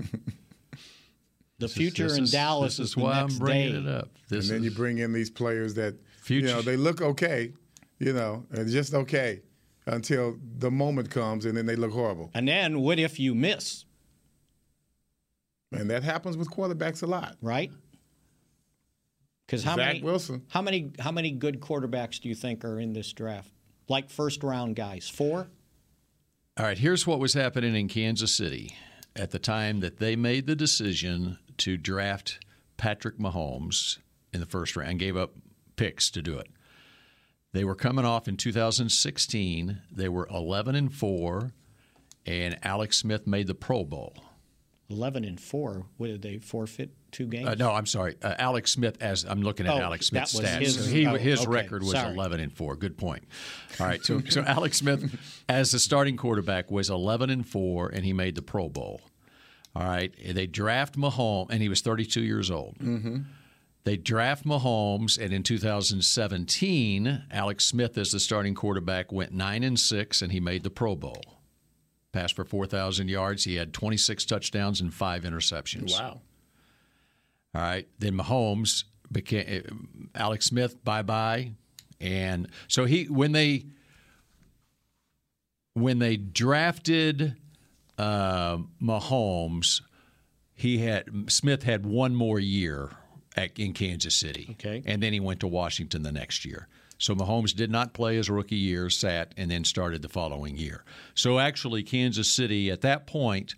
the future this in is- Dallas this is is the why I'm bringing day. it up. This and then is- you bring in these players that Future- you know they look okay, you know, and just okay until the moment comes, and then they look horrible. And then what if you miss? And that happens with quarterbacks a lot, right? Because how Zach many Wilson. How many how many good quarterbacks do you think are in this draft? Like first round guys, four. All right, here's what was happening in Kansas City at the time that they made the decision to draft Patrick Mahomes in the first round and gave up picks to do it. They were coming off in 2016. They were 11 and 4 and Alex Smith made the Pro Bowl. Eleven and four. What did they forfeit two games? Uh, no, I'm sorry. Uh, Alex Smith, as I'm looking at Oh, Alex that Smith's was stats, his- he, oh, his okay. record was Sorry. 11 and four. Good point. All right, so so Alex Smith, as the starting quarterback, was 11 and four, and he made the Pro Bowl. All right, they draft Mahomes, and he was 32 years old. Mm-hmm. They draft Mahomes, and in 2017, Alex Smith, as the starting quarterback, went nine and six, and he made the Pro Bowl. Passed for 4,000 yards. He had 26 touchdowns and five interceptions. Wow. All right. Then Mahomes became Alex Smith. Bye bye. And so he when they when they drafted uh, Mahomes, he had Smith had one more year at, in Kansas City. Okay. And then he went to Washington the next year. So Mahomes did not play his rookie year, sat, and then started the following year. So actually, Kansas City at that point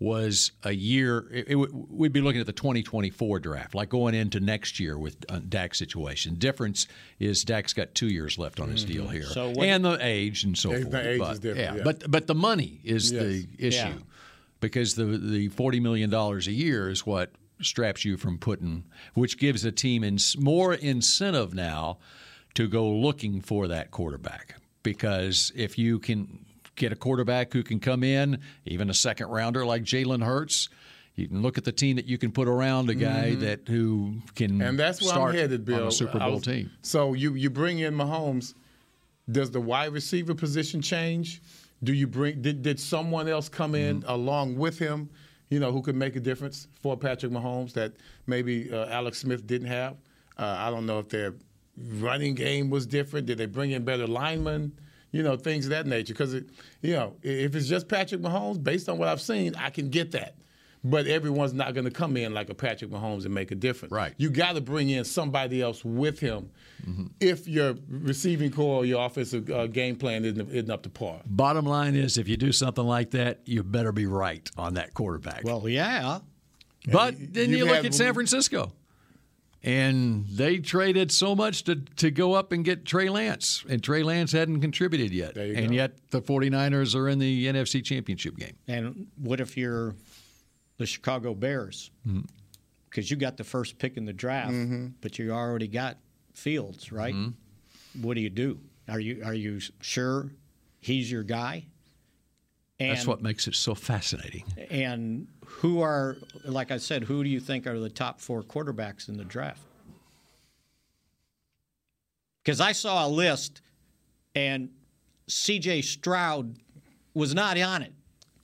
was a year. It, it, we'd be looking at the 2024 draft, like going into next year with uh, Dak's situation. Difference is Dak's got two years left on his deal here, So what- and the age and so The forth. age but, is different, yeah. but but the money is Yes. the issue Yeah. because the the 40 million dollars a year is what straps you from putting, which gives a team in, more incentive now to go looking for that quarterback. Because if you can get a quarterback who can come in, even a second rounder like Jalen Hurts, you can look at the team that you can put around a guy Mhm. that who can And that's where start I'm headed, Bill. on a Super Bowl was- team. So you you bring in Mahomes. Does the wide receiver position change? Do you bring did, did someone else come in Mm-hmm. along with him? You know who could make a difference for Patrick Mahomes that maybe uh, Alex Smith didn't have. Uh, I don't know if their running game was different. Did they bring in better linemen? You know things of that nature. Because you know if it's just Patrick Mahomes, based on what I've seen, I can get that. But everyone's not going to come in like a Patrick Mahomes and make a difference. Right. You got to bring in somebody else with him if your receiving core or your offensive uh, game plan isn't, isn't up to par. Bottom line is, if you do something like that, you better be right on that quarterback. Well, yeah. But then you you've look had- at San Francisco. And they traded so much to, to go up and get Trey Lance. And Trey Lance hadn't contributed yet. you And go. yet the 49ers are in the NFC Championship game. And what if you're the Chicago Bears? Mm-hmm. Because you got the first pick in the draft, Mhm. but you already got Fields, right? Mm-hmm. What do you do? Are you are you sure he's your guy? And, That's what makes it so fascinating. And who are, like I said, who do you think are the top four quarterbacks in the draft? Because I saw a list, and C.J. Stroud was not on it.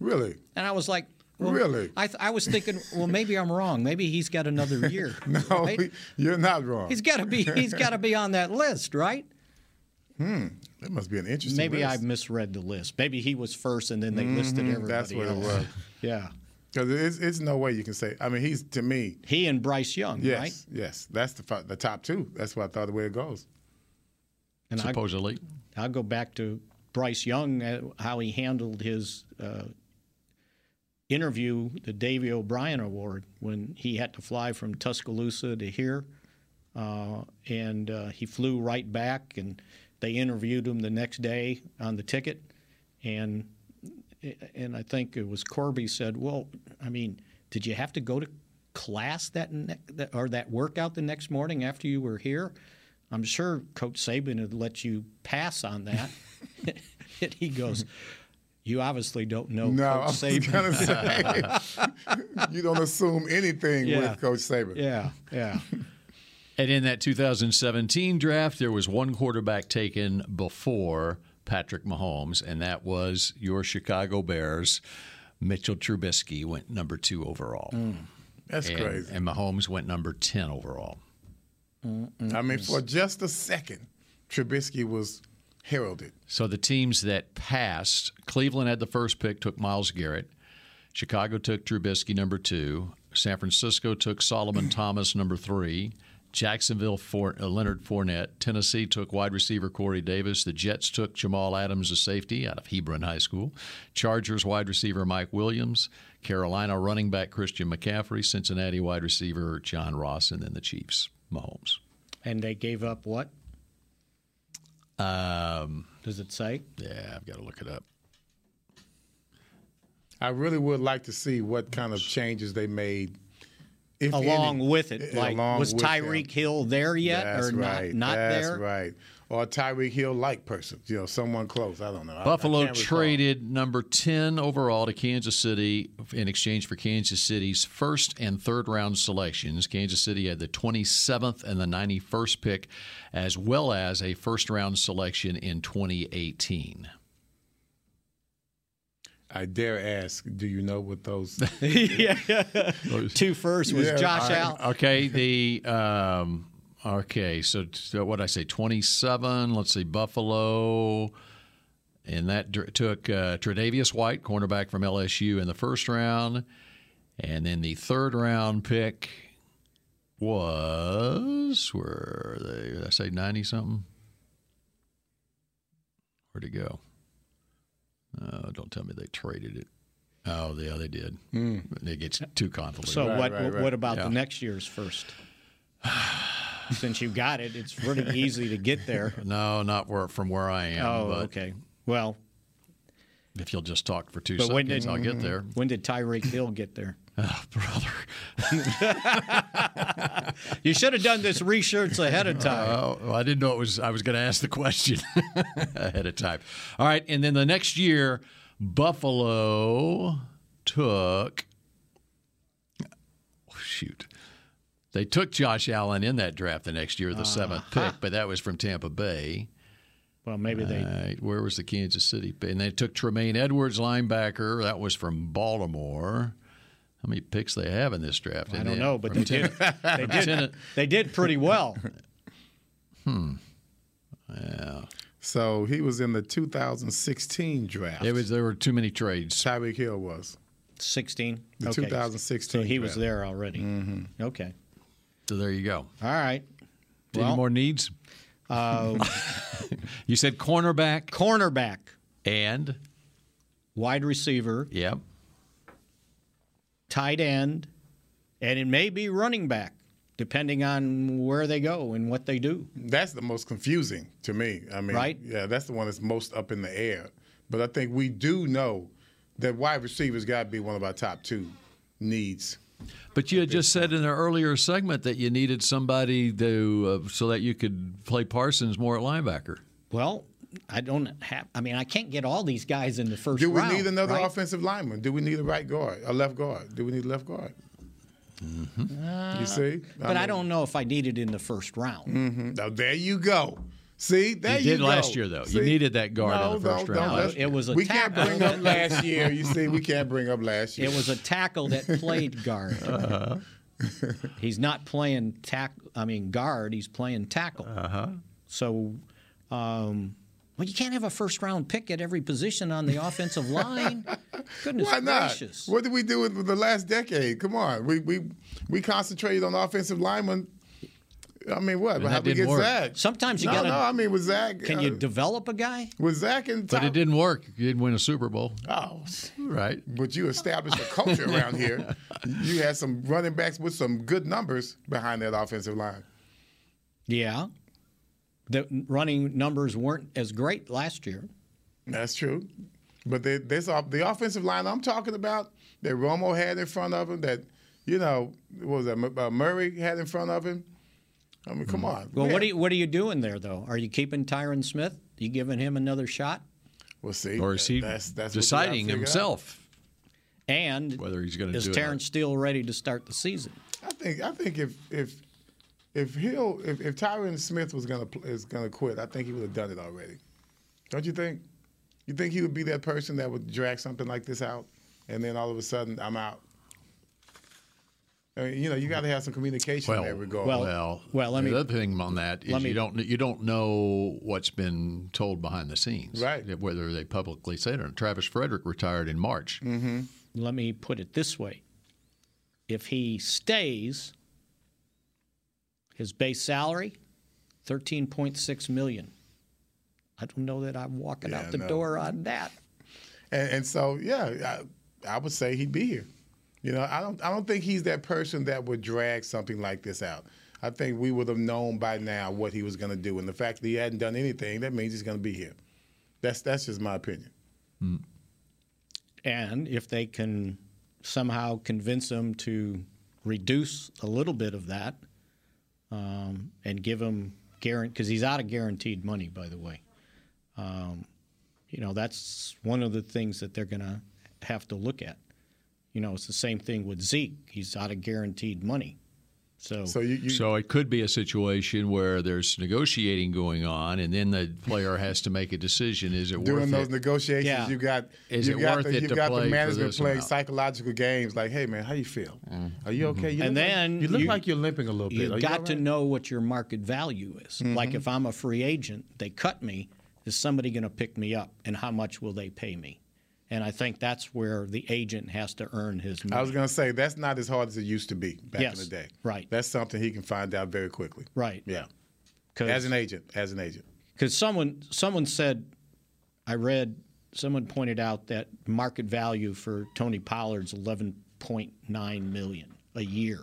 Really? And I was like, well, Really? I, th- I was thinking, well, maybe I'm wrong. Maybe he's got another year. No, right? you're not wrong. He's got to be. He's got to be on that list, right? Hmm. That must be an interesting. Maybe I misread the list. Maybe he was first, and then they listed Mhm, everybody That's what else. it was. Yeah. Because it's, it's no way you can say. I mean, he's to me. He and Bryce Young, Yes, right? yes. That's the the top two. That's what I thought the way it goes. And I- Supposedly. I'll go back to Bryce Young, uh, how he handled his uh, interview, the Davy O'Brien Award, when he had to fly from Tuscaloosa to here. Uh, and uh, he flew right back, and they interviewed him the next day on the ticket. And and I think it was Corby said, "Well, I mean, did you have to go to class that, ne- that or that workout the next morning after you were here?" I'm sure Coach Saban had let you pass on that. and he goes, "You obviously don't know no, I Coach Saban." gonna say you don't assume anything Yeah. with Coach Saban. Yeah, yeah. And in that 2017 draft, there was one quarterback taken before Patrick Mahomes, and that was your Chicago Bears. Mitchell Trubisky went number two overall. Mm, that's and, crazy. And Mahomes went number 10 overall. I mean, for just a second, Trubisky was heralded. So the teams that passed, Cleveland had the first pick, took Myles Garrett. Chicago took Trubisky, number two. San Francisco took Solomon Thomas, number three. Jacksonville, for, uh, Leonard Fournette. Tennessee took wide receiver Corey Davis. The Jets took Jamal Adams, a safety out of Hebron High School. Chargers wide receiver Mike Williams. Carolina running back Christian McCaffrey. Cincinnati wide receiver John Ross. And then the Chiefs, Mahomes. And they gave up what? Um, Does it say? Yeah, I've got to look it up. I really would like to see what kind of changes they made. If Along any. with it, like along was with. Tyreek Hill there yet, That's or not? right. Not That's there. right. Or a Tyreek Hill like person, you know, someone close. I don't know. I- I Buffalo recall. traded number 10 overall to Kansas City in exchange for Kansas City's first and third round selections. Kansas City had the 27th and the 91st pick, as well as a first round selection in 2018. I dare ask, do you know what those? yeah. Two first was Yeah, Josh I- Allen. Okay, the um, okay, so, so what I say, twenty seven. Let's see, Buffalo, and that dr- took uh, Tre'Davious White, cornerback from LSU, in the first round, and then the third round pick was where they? I say ninety something? Where'd it go? Oh, don't tell me they traded it. Oh, yeah, they did. Hmm. It gets too convoluted. So what? What about Yeah. the next year's first? Since you got it, it's pretty easy to get there. No, not where, from where I am. Oh, but okay. Well, If you'll just talk for two seconds, did I'll get there. When did Tyreek Hill get there? Oh, brother. You should have done this research ahead of time. Oh, well, I didn't know it was. I was going to ask the question ahead of time. All right, and then the next year, Buffalo took. oh, shoot, they took Josh Allen in that draft the next year, the seventh Uh-huh. pick, but that was from Tampa Bay. Well, maybe they. Right, where was the Kansas City? And they took Tremaine Edmunds, linebacker. That was from Baltimore. How many picks they have in this draft? I don't then know, but from they did. They did. ten- They did pretty well. Hmm. Yeah. So he was in the 2016 draft. It was there were too many trades. Tyreek Hill was. 16. The Okay. 2016 So he was there already. Mm-hmm. Okay. So there you go. All right. Any more needs? Uh, You said cornerback cornerback, and wide receiver, yep. Tight end, and it may be running back, depending on where they go and what they do. That's the most confusing to me. I mean, Right? Yeah, that's the one that's most up in the air. But I think we do know that wide receivers got to be one of our top two needs. But you had just said in an earlier segment that you needed somebody to uh, so that you could play Parsons more at linebacker. Well, I don't have. I mean, I can't get all these guys in the first Do we round. need another right? offensive lineman? Do we need a right guard, a left guard? Do we need a left guard? Uh, You see? But I, mean- don't know if I need it in the first round. hmm Now there you go. See, there You you, did go. last year, though. You needed that guard in no, the first don't- round. don't. No, it was a we can't tackle. bring up last year. You see, we can't bring up last year. It was a tackle that played guard. Uh-huh. he's not playing tack. I mean guard. He's playing tackle. Uh-huh. So, um, well, you can't have a first round pick at every position on the offensive line. Goodness Why not? gracious! What did we do with the last decade? Come on, we we we concentrated on offensive linemen. I mean, what? And How that we didn't get work. Zach? Sometimes you no, gotta- No, I mean with Zach. Can uh, you develop a guy? with Zach and But it didn't work. You didn't win a Super Bowl. Oh, Right. but you established a culture around here. You had some running backs with some good numbers behind that offensive line. Yeah. The running numbers weren't as great last year. That's true. But they, this the offensive line I'm talking about that Romo had in front of him, that you know, what was that uh, Murray had in front of him. I mean, come on. Well, We what are you, what are you doing there though? Are you keeping Tyron Smith? Are you giving him another shot? We'll see. Or is he That's- that's what we gotta deciding figure out. himself And whether he's going to is do Terence Steele ready to start the season? I think I think if if if he'll if, if Tyron Smith was gonna is gonna quit, I think he would have done it already. Don't you think? You think he would be that person that would drag something like this out, and then all of a sudden I'm out? I mean, you know, you got to have some communication Well, in that regard. well, well, let me- the other thing on that is me- you don't you don't know what's been told behind the scenes, Right. Whether they publicly said it. or not. Travis Frederick retired in March. Mm-hmm. Let me put it this way: if he stays, his base salary, thirteen point six million. I don't know that I'm walking Yeah, out the no. door on that. And, and so, yeah, I, I would say he'd be here. You know, I don't, I don't think he's that person that would drag something like this out. I think we would have known by now what he was going to do, and the fact that he hadn't done anything, that means he's going to be here. That's that's just my opinion. And if they can somehow convince him to reduce a little bit of that um, and give him guarantee, because he's out of guaranteed money, by the way. Um, you know, that's one of the things that they're going to have to look at. You know, it's the same thing with Zeke. He's out of guaranteed money. So, So you, you So it could be a situation where there's negotiating going on, and then the player has to make a decision: is it during worth those it? negotiations, Yeah. you got Is you it got worth the, it you to got play the for management playing amount? psychological games like, hey man, how you feel? Are you okay? You and look like- then you look you- like you're limping a little bit. You've Are you got all to know what your market value is. Like Mhm. if I'm a free agent, they cut me. Is somebody going to pick me up, and how much will they pay me? And I think that's where the agent has to earn his money. I was going to say that's not as hard as it used to be back Yes, in the day. right. That's something he can find out very quickly. Right. Yeah. As an agent, as an agent. Because someone someone said, I read someone pointed out that market value for Tony Pollard's eleven point nine million a year,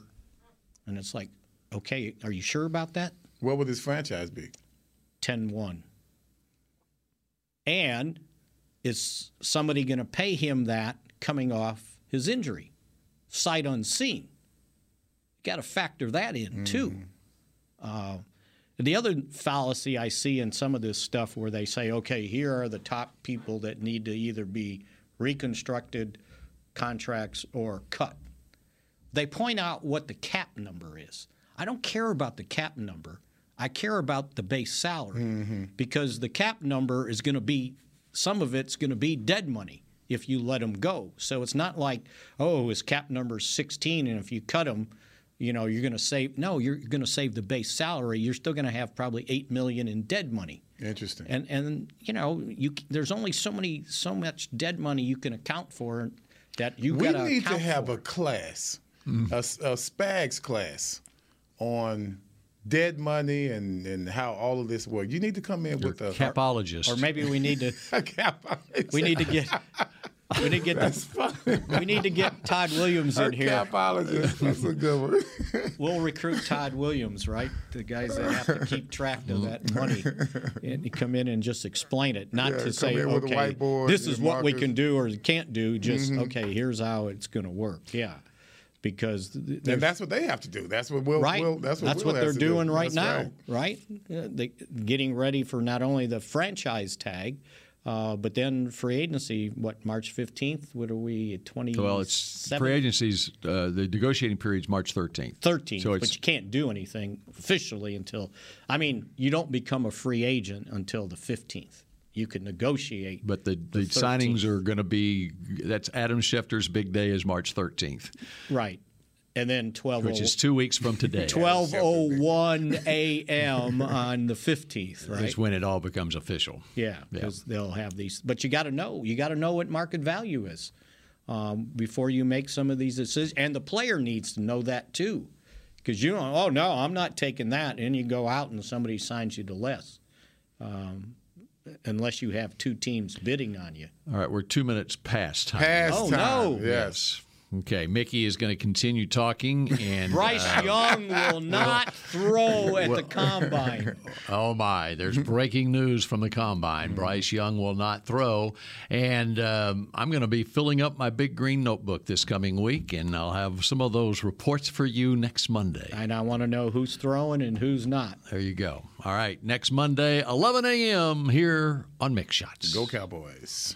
and it's like, okay, are you sure about that? What would his franchise be? 10-1. And is somebody going to pay him that coming off his injury, sight unseen? You've got to factor that in too. Uh, the other fallacy I see in some of this stuff where they say, okay, here are the top people that need to either be reconstructed contracts or cut. They point out what the cap number is. I don't care about the cap number. I care about the base salary because the cap number is going to be, some of it's going to be dead money if you let him go. So it's not like, oh, his cap number is 16, and if you cut him, you know, you're going to save. No, you're going to save the base salary. You're still going to have probably eight million in dead money. Interesting. And and you know, you there's only so many so much dead money you can account for that you we need to have for. a class, mm. a, a SPAGS class on dead money and, and how all of this works. You need to come in with a capologist. or maybe we need to capologist. we need to get we need to get That's funny. we need to get Todd Williams A in here. capologist. That's a good one. We'll recruit Todd Williams, right? The guys that have to keep track of that money, and come in and just explain it, not Yeah, to say, in with a okay, this is what we can do or can't do. Just Mhm. okay, here's how it's going to work. Yeah, because th- and that's what they have to do. That's what Will. right. Will that's what, Will they're has to do. doing right That's now, right? Uh, they, getting ready for not only the franchise tag, uh, but then free agency. What March fifteenth? What are we? at Twenty. Well, it's free agencies. Uh, the negotiating period is March 13th. 13th, So but you can't do anything officially until. I mean, you don't become a free agent until the 15th. You can negotiate. But the, the, 13th. signings are going to be that's Adam Schefter's big day is March 13th, right, and then 12. which is two weeks from today. 12:01 a.m. on the 15th. Right. is when it all becomes official. Yeah, because they'll have these. But you got to know. You got to know what market value is um, before you make some of these decisions. And the player needs to know that too, because you don't. Oh no, I'm not taking that. And you go out and somebody signs you to less, um, unless you have two teams bidding on you. All right, we're two minutes past time. Past Oh, time. no. Yes. Okay, Mickey is going to continue talking, and Bryce uh, Young will not throw at the combine. Oh my! There's breaking news from the combine. Bryce Young will not throw, and um, I'm going to be filling up my big green notebook this coming week, and I'll have some of those reports for you next Monday. And I want to know who's throwing and who's not. There you go. All right, next Monday, 11 a.m. here on Mick Shots. Go Cowboys.